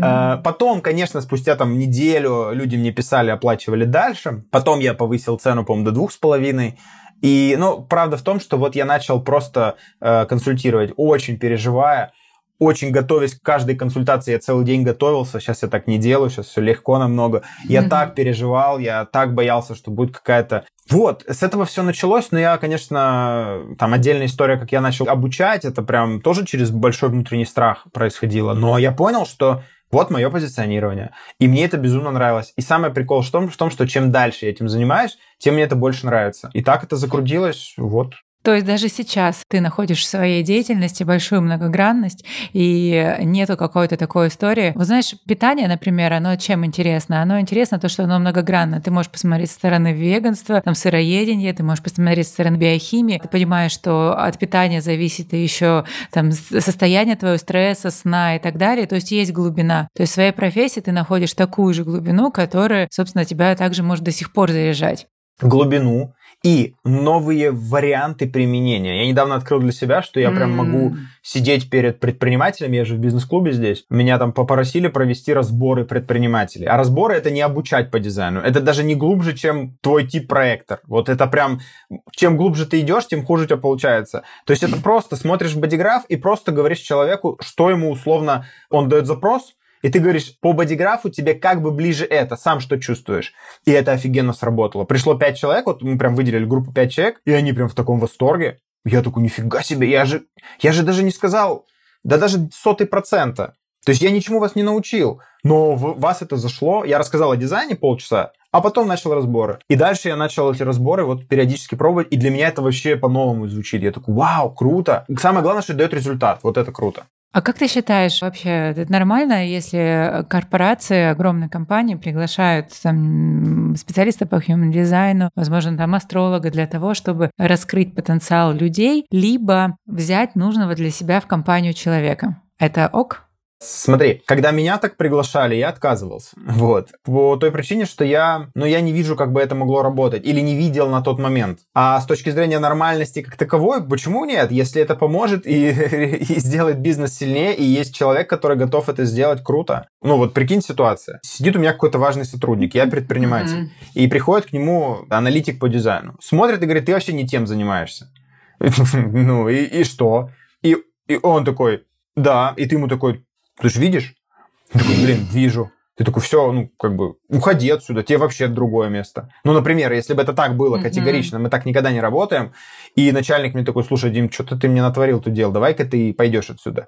А, потом, конечно, спустя там неделю люди мне писали, оплачивали дальше. Потом я повысил цену, по-моему, до двух с половиной. И, ну, правда в том, что вот я начал просто э, консультировать, очень переживая, очень готовясь к каждой консультации, я целый день готовился, сейчас я так не делаю, сейчас все легко намного. Я mm-hmm. так переживал, я так боялся, что будет какая-то... Вот, с этого все началось, но я, конечно, там отдельная история, как я начал обучать, это прям тоже через большой внутренний страх происходило. Но я понял, что вот мое позиционирование. И мне это безумно нравилось. И самый прикол в том, в том, что чем дальше я этим занимаюсь, тем мне это больше нравится. И так это закрутилось, вот. То есть даже сейчас ты находишь в своей деятельности большую многогранность, и нету какой-то такой истории. Вот знаешь, питание, например, оно чем интересно? Оно интересно то, что оно многогранно. Ты можешь посмотреть со стороны веганства, там, сыроедения, ты можешь посмотреть со стороны биохимии. Ты понимаешь, что от питания зависит еще там, состояние твоего стресса, сна и так далее. То есть есть глубина. То есть в своей профессии ты находишь такую же глубину, которая, собственно, тебя также может до сих пор заряжать глубину, и новые варианты применения. Я недавно открыл для себя, что я mm. прям могу сидеть перед предпринимателями, я же в бизнес-клубе здесь, меня там попросили провести разборы предпринимателей. А разборы это не обучать по дизайну, это даже не глубже, чем твой тип проектор. Вот это прям, чем глубже ты идешь, тем хуже у тебя получается. То есть это просто смотришь бодиграф и просто говоришь человеку, что ему условно, он дает запрос, и ты говоришь, по бодиграфу тебе как бы ближе это, сам что чувствуешь. И это офигенно сработало. Пришло пять человек, вот мы прям выделили группу пять человек, и они прям в таком восторге. Я такой, нифига себе, я же, я же даже не сказал, да даже сотый процента. То есть я ничему вас не научил, но в вас это зашло. Я рассказал о дизайне полчаса, а потом начал разборы. И дальше я начал эти разборы вот периодически пробовать, и для меня это вообще по-новому звучит. Я такой, вау, круто. Самое главное, что это дает результат. Вот это круто. А как ты считаешь, вообще это нормально, если корпорации, огромные компании приглашают там, специалиста по human дизайну, возможно, там астролога для того, чтобы раскрыть потенциал людей, либо взять нужного для себя в компанию человека? Это ок? Смотри, когда меня так приглашали, я отказывался. Вот. По той причине, что я, ну, я не вижу, как бы это могло работать. Или не видел на тот момент. А с точки зрения нормальности как таковой, почему нет? Если это поможет и, и сделает бизнес сильнее, и есть человек, который готов это сделать, круто. Ну, вот прикинь ситуация. Сидит у меня какой-то важный сотрудник, я предприниматель. Mm-hmm. И приходит к нему аналитик по дизайну. Смотрит и говорит, ты вообще не тем занимаешься. Ну, и, и что? И, и он такой, да, и ты ему такой, ты же видишь? Я такой, блин, вижу. Ты такой, все, ну, как бы, уходи отсюда, тебе вообще другое место. Ну, например, если бы это так было категорично, мы так никогда не работаем, и начальник мне такой, слушай, Дим, что-то ты мне натворил тут дел, давай-ка ты пойдешь отсюда.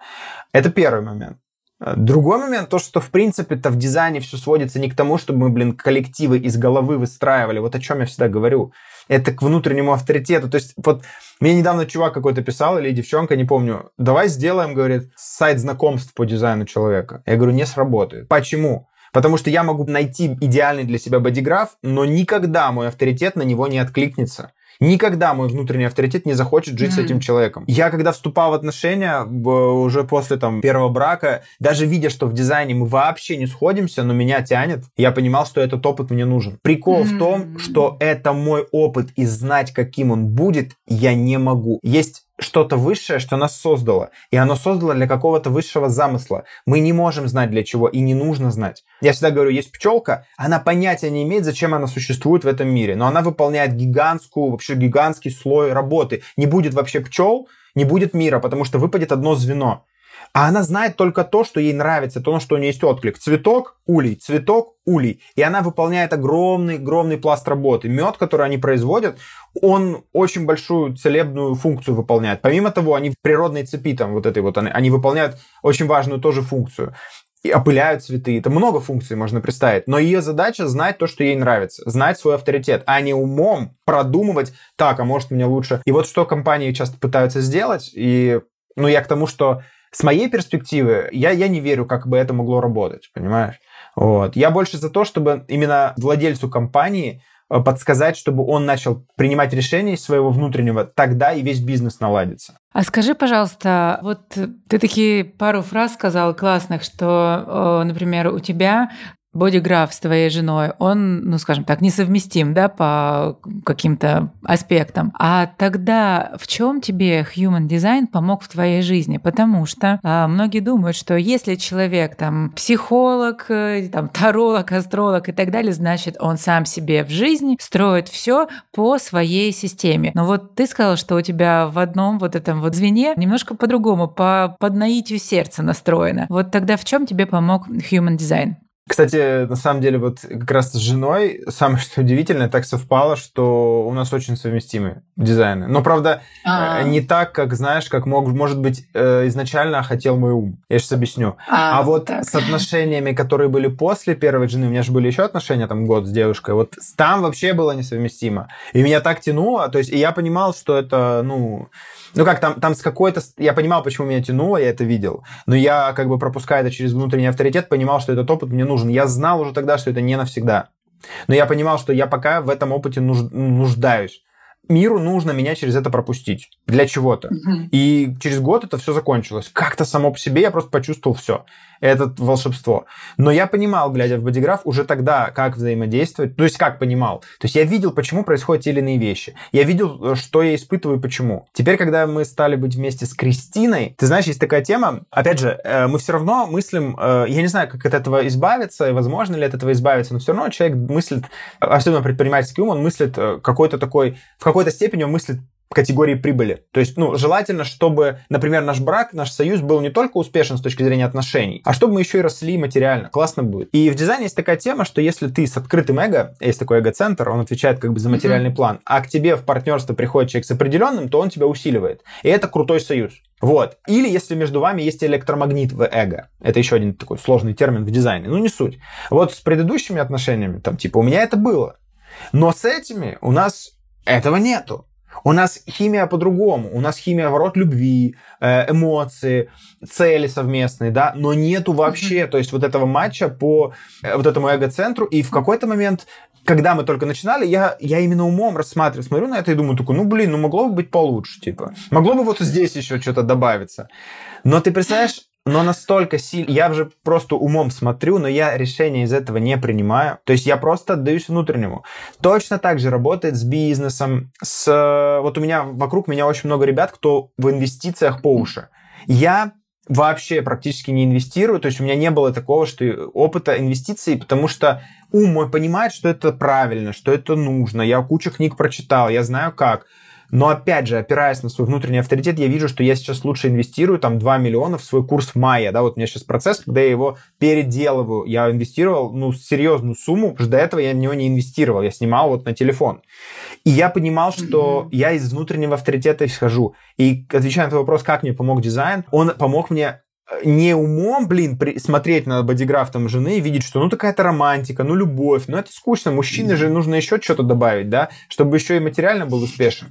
Это первый момент. Другой момент, то, что, в принципе-то, в дизайне все сводится не к тому, чтобы мы, блин, коллективы из головы выстраивали. Вот о чем я всегда говорю. Это к внутреннему авторитету. То есть, вот мне недавно чувак какой-то писал, или девчонка, не помню, давай сделаем, говорит, сайт знакомств по дизайну человека. Я говорю, не сработает. Почему? Потому что я могу найти идеальный для себя бодиграф, но никогда мой авторитет на него не откликнется. Никогда мой внутренний авторитет не захочет жить mm-hmm. с этим человеком. Я когда вступал в отношения уже после там первого брака, даже видя, что в дизайне мы вообще не сходимся, но меня тянет, я понимал, что этот опыт мне нужен. Прикол mm-hmm. в том, что это мой опыт и знать, каким он будет, я не могу. Есть что-то высшее, что нас создало. И оно создало для какого-то высшего замысла. Мы не можем знать для чего и не нужно знать. Я всегда говорю, есть пчелка, она понятия не имеет, зачем она существует в этом мире, но она выполняет гигантскую, вообще гигантский слой работы. Не будет вообще пчел, не будет мира, потому что выпадет одно звено. А она знает только то, что ей нравится, то, на что у нее есть отклик. Цветок, улей, цветок, улей. И она выполняет огромный, огромный пласт работы. Мед, который они производят, он очень большую целебную функцию выполняет. Помимо того, они в природной цепи, там, вот этой вот, они, они выполняют очень важную тоже функцию и опыляют цветы. Это много функций можно представить. Но ее задача знать то, что ей нравится, знать свой авторитет, а не умом продумывать, так, а может мне лучше. И вот что компании часто пытаются сделать, и ну я к тому, что с моей перспективы, я, я не верю, как бы это могло работать, понимаешь? Вот. Я больше за то, чтобы именно владельцу компании э, подсказать, чтобы он начал принимать решения своего внутреннего, тогда и весь бизнес наладится. А скажи, пожалуйста, вот ты такие пару фраз сказал классных, что, э, например, у тебя бодиграф с твоей женой, он, ну, скажем так, несовместим, да, по каким-то аспектам. А тогда в чем тебе human design помог в твоей жизни? Потому что а, многие думают, что если человек там психолог, э, там таролог, астролог и так далее, значит, он сам себе в жизни строит все по своей системе. Но вот ты сказал, что у тебя в одном вот этом вот звене немножко по-другому, по под наитию сердца настроено. Вот тогда в чем тебе помог human design? Кстати, на самом деле, вот как раз с женой самое что удивительное, так совпало, что у нас очень совместимы дизайны. Но, правда, А-а-а. не так, как, знаешь, как мог, может быть, э, изначально хотел мой ум. Я сейчас объясню. А, а вот так. с отношениями, которые были после первой жены, у меня же были еще отношения, там, год с девушкой, вот там вообще было несовместимо. И меня так тянуло, то есть, и я понимал, что это, ну, ну как, там, там с какой-то... Я понимал, почему меня тянуло, я это видел. Но я, как бы пропуская это через внутренний авторитет, понимал, что этот опыт мне нужен. Я знал уже тогда, что это не навсегда. Но я понимал, что я пока в этом опыте нуждаюсь миру нужно меня через это пропустить для чего-то. Угу. И через год это все закончилось. Как-то само по себе я просто почувствовал все. Это волшебство. Но я понимал, глядя в бодиграф, уже тогда, как взаимодействовать. То есть, как понимал. То есть, я видел, почему происходят те или иные вещи. Я видел, что я испытываю и почему. Теперь, когда мы стали быть вместе с Кристиной, ты знаешь, есть такая тема. Опять же, э, мы все равно мыслим, э, я не знаю, как от этого избавиться, и возможно ли от этого избавиться, но все равно человек мыслит, особенно предпринимательский ум, он мыслит э, какой-то такой, в какой-то степени он мыслит категории прибыли. То есть, ну, желательно, чтобы, например, наш брак, наш союз был не только успешен с точки зрения отношений, а чтобы мы еще и росли материально. Классно будет. И в дизайне есть такая тема, что если ты с открытым эго, есть такой эго-центр, он отвечает как бы за материальный mm-hmm. план, а к тебе в партнерство приходит человек с определенным, то он тебя усиливает. И это крутой союз. Вот. Или если между вами есть электромагнит в эго. Это еще один такой сложный термин в дизайне. Ну, не суть. Вот с предыдущими отношениями, там, типа, у меня это было. Но с этими у нас этого нету. У нас химия по-другому. У нас химия ворот любви, э, эмоции, цели совместные, да, но нету вообще, то есть вот этого матча по э, вот этому эго-центру. И в какой-то момент, когда мы только начинали, я, я именно умом рассматриваю, смотрю на это и думаю, такой, ну блин, ну могло бы быть получше, типа. Могло бы вот здесь еще что-то добавиться. Но ты представляешь, но настолько сильно... Я уже просто умом смотрю, но я решение из этого не принимаю. То есть я просто отдаюсь внутреннему. Точно так же работает с бизнесом, с... Вот у меня, вокруг меня очень много ребят, кто в инвестициях по уши. Я вообще практически не инвестирую, то есть у меня не было такого, что опыта инвестиций, потому что ум мой понимает, что это правильно, что это нужно. Я кучу книг прочитал, я знаю как. Но опять же, опираясь на свой внутренний авторитет, я вижу, что я сейчас лучше инвестирую там 2 миллиона в свой курс в мае. Да, вот у меня сейчас процесс, когда я его переделываю. Я инвестировал, ну, серьезную сумму, потому что до этого я в него не инвестировал. Я снимал вот на телефон. И я понимал, что mm-hmm. я из внутреннего авторитета исхожу. И отвечая на твой вопрос, как мне помог дизайн, он помог мне не умом, блин, при, смотреть на бодиграф там жены и видеть, что ну такая-то романтика, ну любовь, ну это скучно, мужчине же нужно еще что-то добавить, да, чтобы еще и материально был успешен.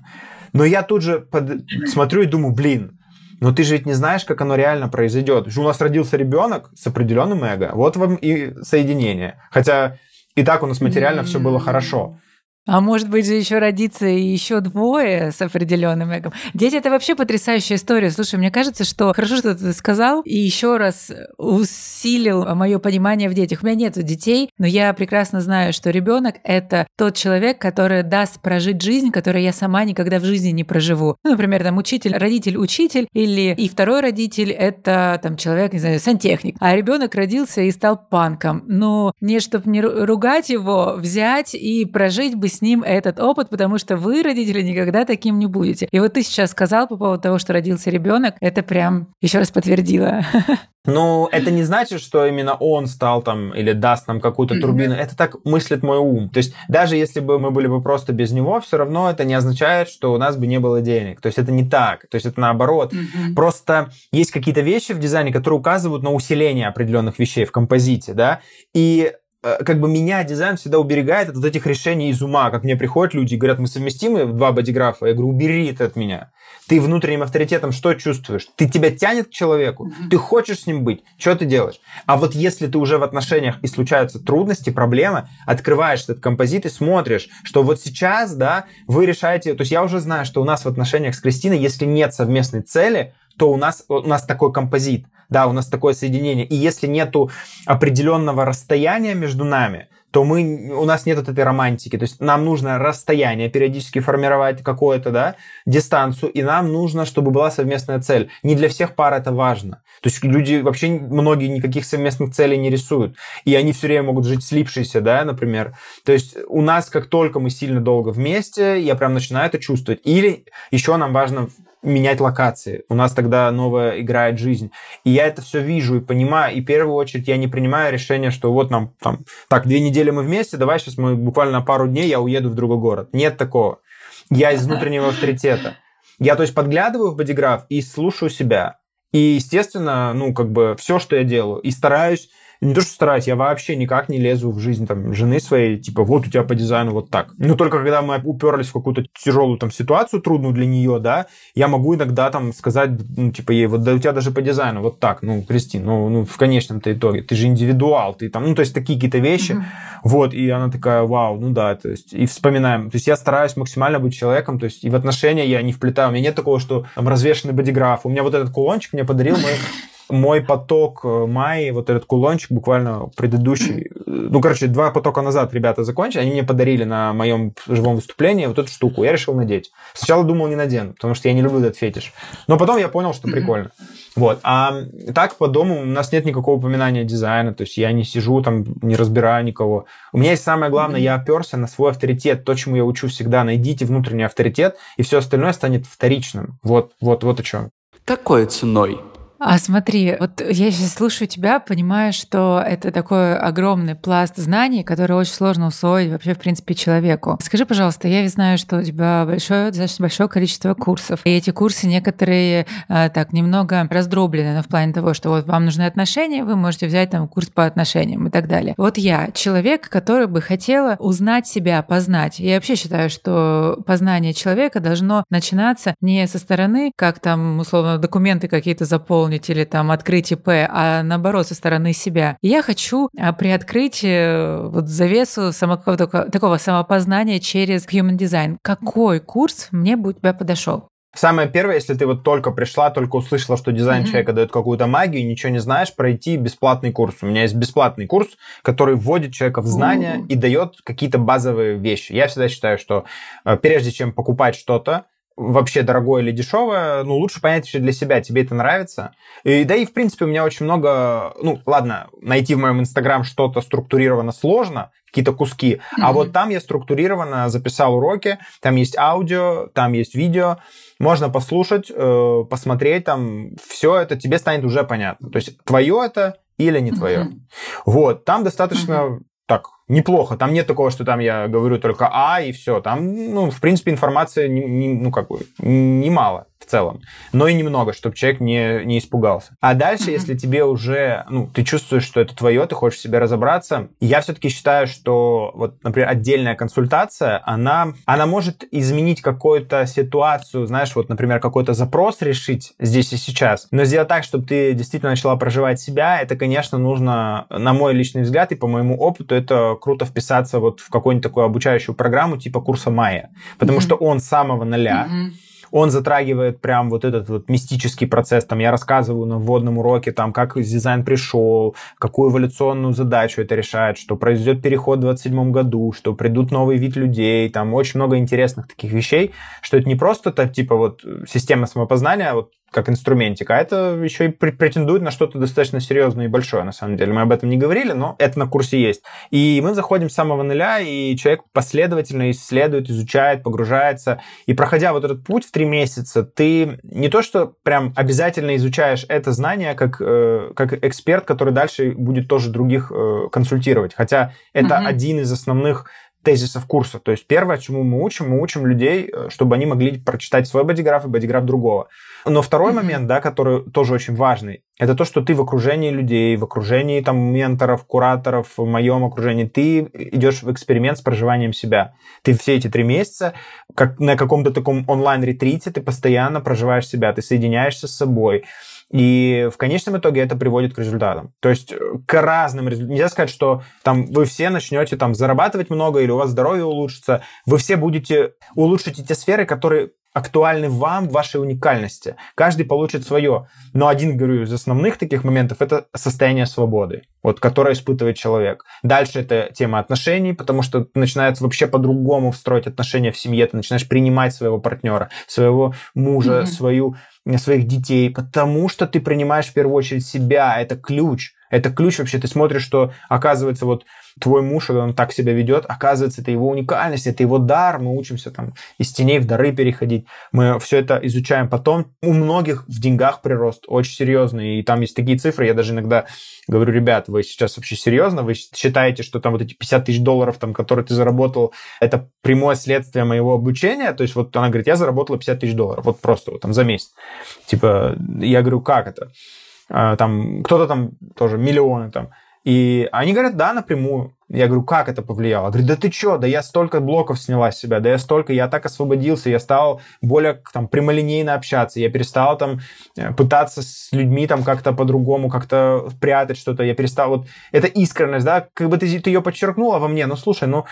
Но я тут же под... смотрю и думаю, блин, но ты же ведь не знаешь, как оно реально произойдет. У нас родился ребенок с определенным эго, вот вам и соединение. Хотя и так у нас материально все было хорошо. А может быть же еще родиться еще двое с определенным эгом. Дети это вообще потрясающая история. Слушай, мне кажется, что хорошо, что ты сказал, и еще раз усилил мое понимание в детях. У меня нет детей, но я прекрасно знаю, что ребенок это тот человек, который даст прожить жизнь, которую я сама никогда в жизни не проживу. Ну, например, там учитель, родитель, учитель, или и второй родитель это там человек, не знаю, сантехник. А ребенок родился и стал панком. Но не чтобы не ругать его, взять и прожить бы с с ним этот опыт, потому что вы, родители, никогда таким не будете. И вот ты сейчас сказал по поводу того, что родился ребенок, это прям еще раз подтвердило. Ну, это не значит, что именно он стал там или даст нам какую-то турбину. Это так мыслит мой ум. То есть даже если бы мы были бы просто без него, все равно это не означает, что у нас бы не было денег. То есть это не так. То есть это наоборот. Просто есть какие-то вещи в дизайне, которые указывают на усиление определенных вещей в композите, да, и как бы меня дизайн всегда уберегает от этих решений из ума. Как мне приходят люди и говорят, мы совместимы два бодиграфа. Я говорю, убери это от меня. Ты внутренним авторитетом что чувствуешь? Ты тебя тянет к человеку? Mm-hmm. Ты хочешь с ним быть? Что ты делаешь? А вот если ты уже в отношениях и случаются трудности, проблемы, открываешь этот композит и смотришь, что вот сейчас, да, вы решаете... То есть я уже знаю, что у нас в отношениях с Кристиной, если нет совместной цели, то у нас, у нас такой композит – да, у нас такое соединение. И если нету определенного расстояния между нами, то мы, у нас нет вот этой романтики. То есть нам нужно расстояние периодически формировать какое-то, да, дистанцию, и нам нужно, чтобы была совместная цель. Не для всех пар это важно. То есть люди вообще, многие никаких совместных целей не рисуют. И они все время могут жить слипшиеся, да, например. То есть у нас, как только мы сильно долго вместе, я прям начинаю это чувствовать. Или еще нам важно менять локации. У нас тогда новая играет жизнь. И я это все вижу и понимаю. И в первую очередь я не принимаю решение, что вот нам там, так, две недели мы вместе, давай сейчас мы буквально пару дней я уеду в другой город. Нет такого. Я из внутреннего авторитета. Я, то есть, подглядываю в бодиграф и слушаю себя. И, естественно, ну, как бы все, что я делаю, и стараюсь не то, что стараюсь, я вообще никак не лезу в жизнь там, жены своей, типа, вот у тебя по дизайну вот так. Но только когда мы уперлись в какую-то тяжелую там ситуацию, трудную для нее, да, я могу иногда там сказать, ну, типа, ей, вот да у тебя даже по дизайну вот так, ну, Кристин, ну, ну в конечном-то итоге, ты же индивидуал, ты там, ну, то есть такие какие-то вещи, mm-hmm. вот, и она такая, вау, ну да, то есть, и вспоминаем, то есть я стараюсь максимально быть человеком, то есть и в отношения я не вплетаю, у меня нет такого, что там развешенный бодиграф, у меня вот этот кулончик мне подарил мой мой поток э, май, вот этот кулончик буквально предыдущий, ну, короче, два потока назад ребята закончили, они мне подарили на моем живом выступлении вот эту штуку, я решил надеть. Сначала думал не надену, потому что я не люблю этот фетиш. Но потом я понял, что прикольно. Вот. А так по дому у нас нет никакого упоминания дизайна, то есть я не сижу там, не разбираю никого. У меня есть самое главное, я оперся на свой авторитет, то, чему я учу всегда. Найдите внутренний авторитет, и все остальное станет вторичным. Вот, вот, вот о чем. Какой ценой? А смотри, вот я сейчас слушаю тебя, понимаю, что это такой огромный пласт знаний, который очень сложно усвоить вообще, в принципе, человеку. Скажи, пожалуйста, я ведь знаю, что у тебя большое, достаточно большое количество курсов. И эти курсы некоторые а, так немного раздроблены, но в плане того, что вот вам нужны отношения, вы можете взять там курс по отношениям и так далее. Вот я человек, который бы хотела узнать себя, познать. Я вообще считаю, что познание человека должно начинаться не со стороны, как там, условно, документы какие-то заполнить, заполнить или там открыть ИП, а наоборот со стороны себя. я хочу а, приоткрыть э, вот завесу само, такого самопознания через Human Design. Какой курс мне бы у тебя подошел? Самое первое, если ты вот только пришла, только услышала, что дизайн mm-hmm. человека дает какую-то магию, ничего не знаешь, пройти бесплатный курс. У меня есть бесплатный курс, который вводит человека в знания mm-hmm. и дает какие-то базовые вещи. Я всегда считаю, что э, прежде чем покупать что-то, вообще дорогое или дешевое, ну, лучше понять еще для себя, тебе это нравится. И, да и, в принципе, у меня очень много... Ну, ладно, найти в моем Инстаграм что-то структурировано сложно, какие-то куски, mm-hmm. а вот там я структурированно записал уроки, там есть аудио, там есть видео, можно послушать, э, посмотреть, там все это тебе станет уже понятно. То есть твое это или не твое. Mm-hmm. Вот, там достаточно mm-hmm. Неплохо. Там нет такого, что там я говорю только А и все. Там, ну, в принципе, не, не, ну, как бы, немало в целом. Но и немного, чтобы человек не, не испугался. А дальше, mm-hmm. если тебе уже, ну, ты чувствуешь, что это твое, ты хочешь в себе разобраться, я все-таки считаю, что вот, например, отдельная консультация, она, она может изменить какую-то ситуацию, знаешь, вот, например, какой-то запрос решить здесь и сейчас, но сделать так, чтобы ты действительно начала проживать себя, это, конечно, нужно, на мой личный взгляд и по моему опыту, это круто вписаться вот в какую-нибудь такую обучающую программу типа курса Майя, потому mm-hmm. что он с самого нуля, mm-hmm он затрагивает прям вот этот вот мистический процесс. Там я рассказываю на вводном уроке, там, как дизайн пришел, какую эволюционную задачу это решает, что произойдет переход в 27 году, что придут новый вид людей, там очень много интересных таких вещей, что это не просто так, типа вот система самопознания, вот как инструментик, а это еще и претендует на что-то достаточно серьезное и большое, на самом деле. Мы об этом не говорили, но это на курсе есть. И мы заходим с самого нуля, и человек последовательно исследует, изучает, погружается. И проходя вот этот путь в три месяца, ты не то что прям обязательно изучаешь это знание как, э, как эксперт, который дальше будет тоже других э, консультировать. Хотя это mm-hmm. один из основных тезисов курса. То есть первое, чему мы учим, мы учим людей, э, чтобы они могли прочитать свой бодиграф и бодиграф другого. Но второй mm-hmm. момент, да, который тоже очень важный, это то, что ты в окружении людей, в окружении там менторов, кураторов, в моем окружении, ты идешь в эксперимент с проживанием себя. Ты все эти три месяца, как на каком-то таком онлайн-ретрите, ты постоянно проживаешь себя, ты соединяешься с собой, и в конечном итоге это приводит к результатам. То есть э, к разным результатам. Нельзя сказать, что там вы все начнете там зарабатывать много или у вас здоровье улучшится. Вы все будете улучшить те сферы, которые актуальны вам, в вашей уникальности. Каждый получит свое. Но один, говорю, из основных таких моментов – это состояние свободы, вот, которое испытывает человек. Дальше это тема отношений, потому что начинается вообще по-другому строить отношения в семье. Ты начинаешь принимать своего партнера, своего мужа, mm-hmm. свою своих детей, потому что ты принимаешь в первую очередь себя, это ключ. Это ключ вообще, ты смотришь, что оказывается вот твой муж, он так себя ведет, оказывается, это его уникальность, это его дар, мы учимся там из теней в дары переходить, мы все это изучаем потом. У многих в деньгах прирост очень серьезный, и там есть такие цифры, я даже иногда говорю, ребят, вы сейчас вообще серьезно, вы считаете, что там вот эти 50 тысяч долларов, там, которые ты заработал, это прямое следствие моего обучения? То есть вот она говорит, я заработала 50 тысяч долларов, вот просто вот там за месяц. Типа, я говорю, как это? А, там кто-то там тоже миллионы там. И они говорят, да, напрямую. Я говорю, как это повлияло? Говорит, да ты чё, да я столько блоков сняла с себя, да я столько, я так освободился, я стал более там прямолинейно общаться, я перестал там э, пытаться с людьми там как-то по-другому, как-то прятать что-то, я перестал, вот эта искренность, да, как бы ты, ты ее подчеркнула во мне, ну слушай, ну но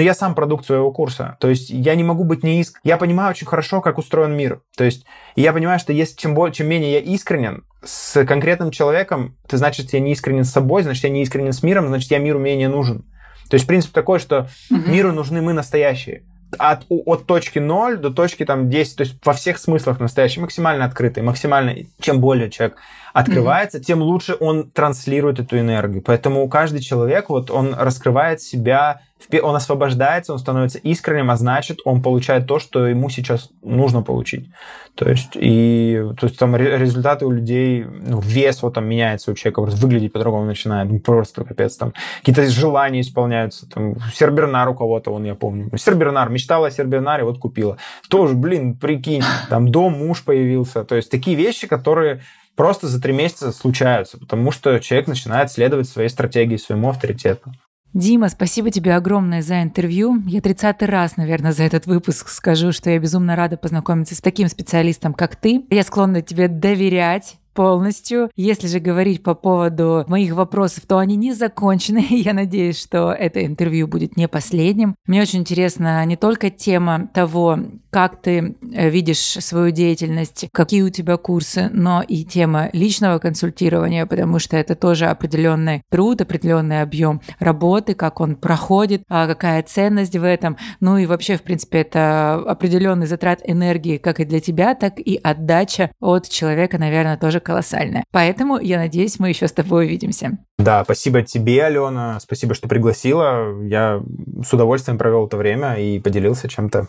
я сам продукт своего курса. То есть я не могу быть неиск. Я понимаю очень хорошо, как устроен мир. То есть я понимаю, что если чем, более, чем менее я искренен с конкретным человеком, то значит, я не искренен с собой, значит, я не искренен с миром, значит, я миру менее нужен. То есть принцип такой, что угу. миру нужны мы настоящие от, от точки 0 до точки там 10, то есть во всех смыслах настоящий, максимально открытый, максимально, чем более человек открывается, mm-hmm. тем лучше он транслирует эту энергию. Поэтому каждый человек, вот он раскрывает себя он освобождается, он становится искренним, а значит, он получает то, что ему сейчас нужно получить. То есть, и то есть там результаты у людей, ну, вес вот там меняется у человека, просто выглядеть по-другому начинает, ну, просто капец, там какие-то желания исполняются, там Сербернар у кого-то, он, я помню, Сербернар, мечтала о Сербернаре, вот купила. Тоже, блин, прикинь, там дом, муж появился, то есть такие вещи, которые просто за три месяца случаются, потому что человек начинает следовать своей стратегии, своему авторитету. Дима, спасибо тебе огромное за интервью. Я 30 раз, наверное, за этот выпуск скажу, что я безумно рада познакомиться с таким специалистом, как ты. Я склонна тебе доверять полностью. Если же говорить по поводу моих вопросов, то они не закончены. Я надеюсь, что это интервью будет не последним. Мне очень интересна не только тема того, как ты э, видишь свою деятельность, какие у тебя курсы, но и тема личного консультирования, потому что это тоже определенный труд, определенный объем работы, как он проходит, а какая ценность в этом. Ну и вообще, в принципе, это определенный затрат энергии как и для тебя, так и отдача от человека, наверное, тоже колоссальная. Поэтому я надеюсь, мы еще с тобой увидимся. Да, спасибо тебе, Алена. Спасибо, что пригласила. Я с удовольствием провел это время и поделился чем-то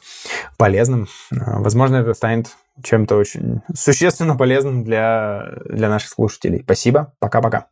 полезным. Возможно, это станет чем-то очень существенно полезным для, для наших слушателей. Спасибо. Пока-пока.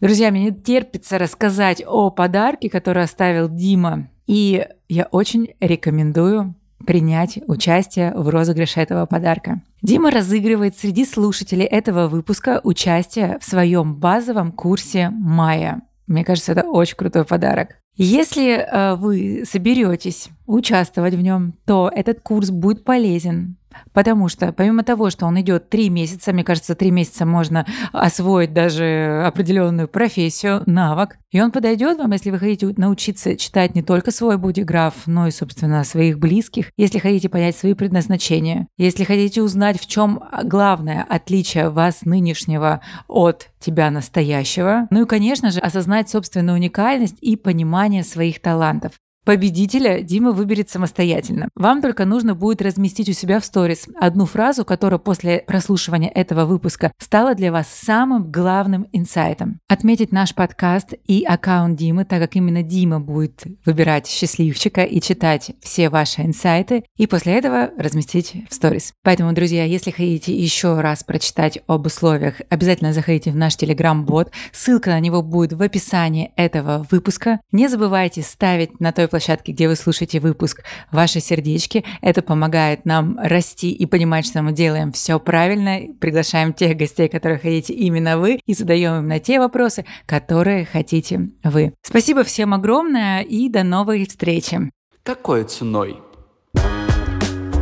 Друзья, мне не терпится рассказать о подарке, который оставил Дима. И я очень рекомендую принять участие в розыгрыше этого подарка. Дима разыгрывает среди слушателей этого выпуска участие в своем базовом курсе «Майя». Мне кажется, это очень крутой подарок. Если э, вы соберетесь участвовать в нем, то этот курс будет полезен Потому что помимо того, что он идет три месяца, мне кажется, три месяца можно освоить даже определенную профессию, навык, и он подойдет вам, если вы хотите научиться читать не только свой бодиграф, но и, собственно, своих близких, если хотите понять свои предназначения, если хотите узнать, в чем главное отличие вас нынешнего от тебя настоящего, ну и, конечно же, осознать собственную уникальность и понимание своих талантов. Победителя Дима выберет самостоятельно. Вам только нужно будет разместить у себя в сторис одну фразу, которая после прослушивания этого выпуска стала для вас самым главным инсайтом. Отметить наш подкаст и аккаунт Димы, так как именно Дима будет выбирать счастливчика и читать все ваши инсайты, и после этого разместить в сторис. Поэтому, друзья, если хотите еще раз прочитать об условиях, обязательно заходите в наш телеграм-бот. Ссылка на него будет в описании этого выпуска. Не забывайте ставить на той площадке, где вы слушаете выпуск, ваши сердечки. Это помогает нам расти и понимать, что мы делаем все правильно. Приглашаем тех гостей, которых хотите именно вы, и задаем им на те вопросы, которые хотите вы. Спасибо всем огромное и до новой встречи. Какой ценой?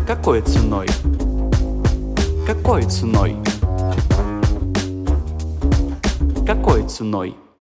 Какой ценой? Какой ценой? Какой ценой?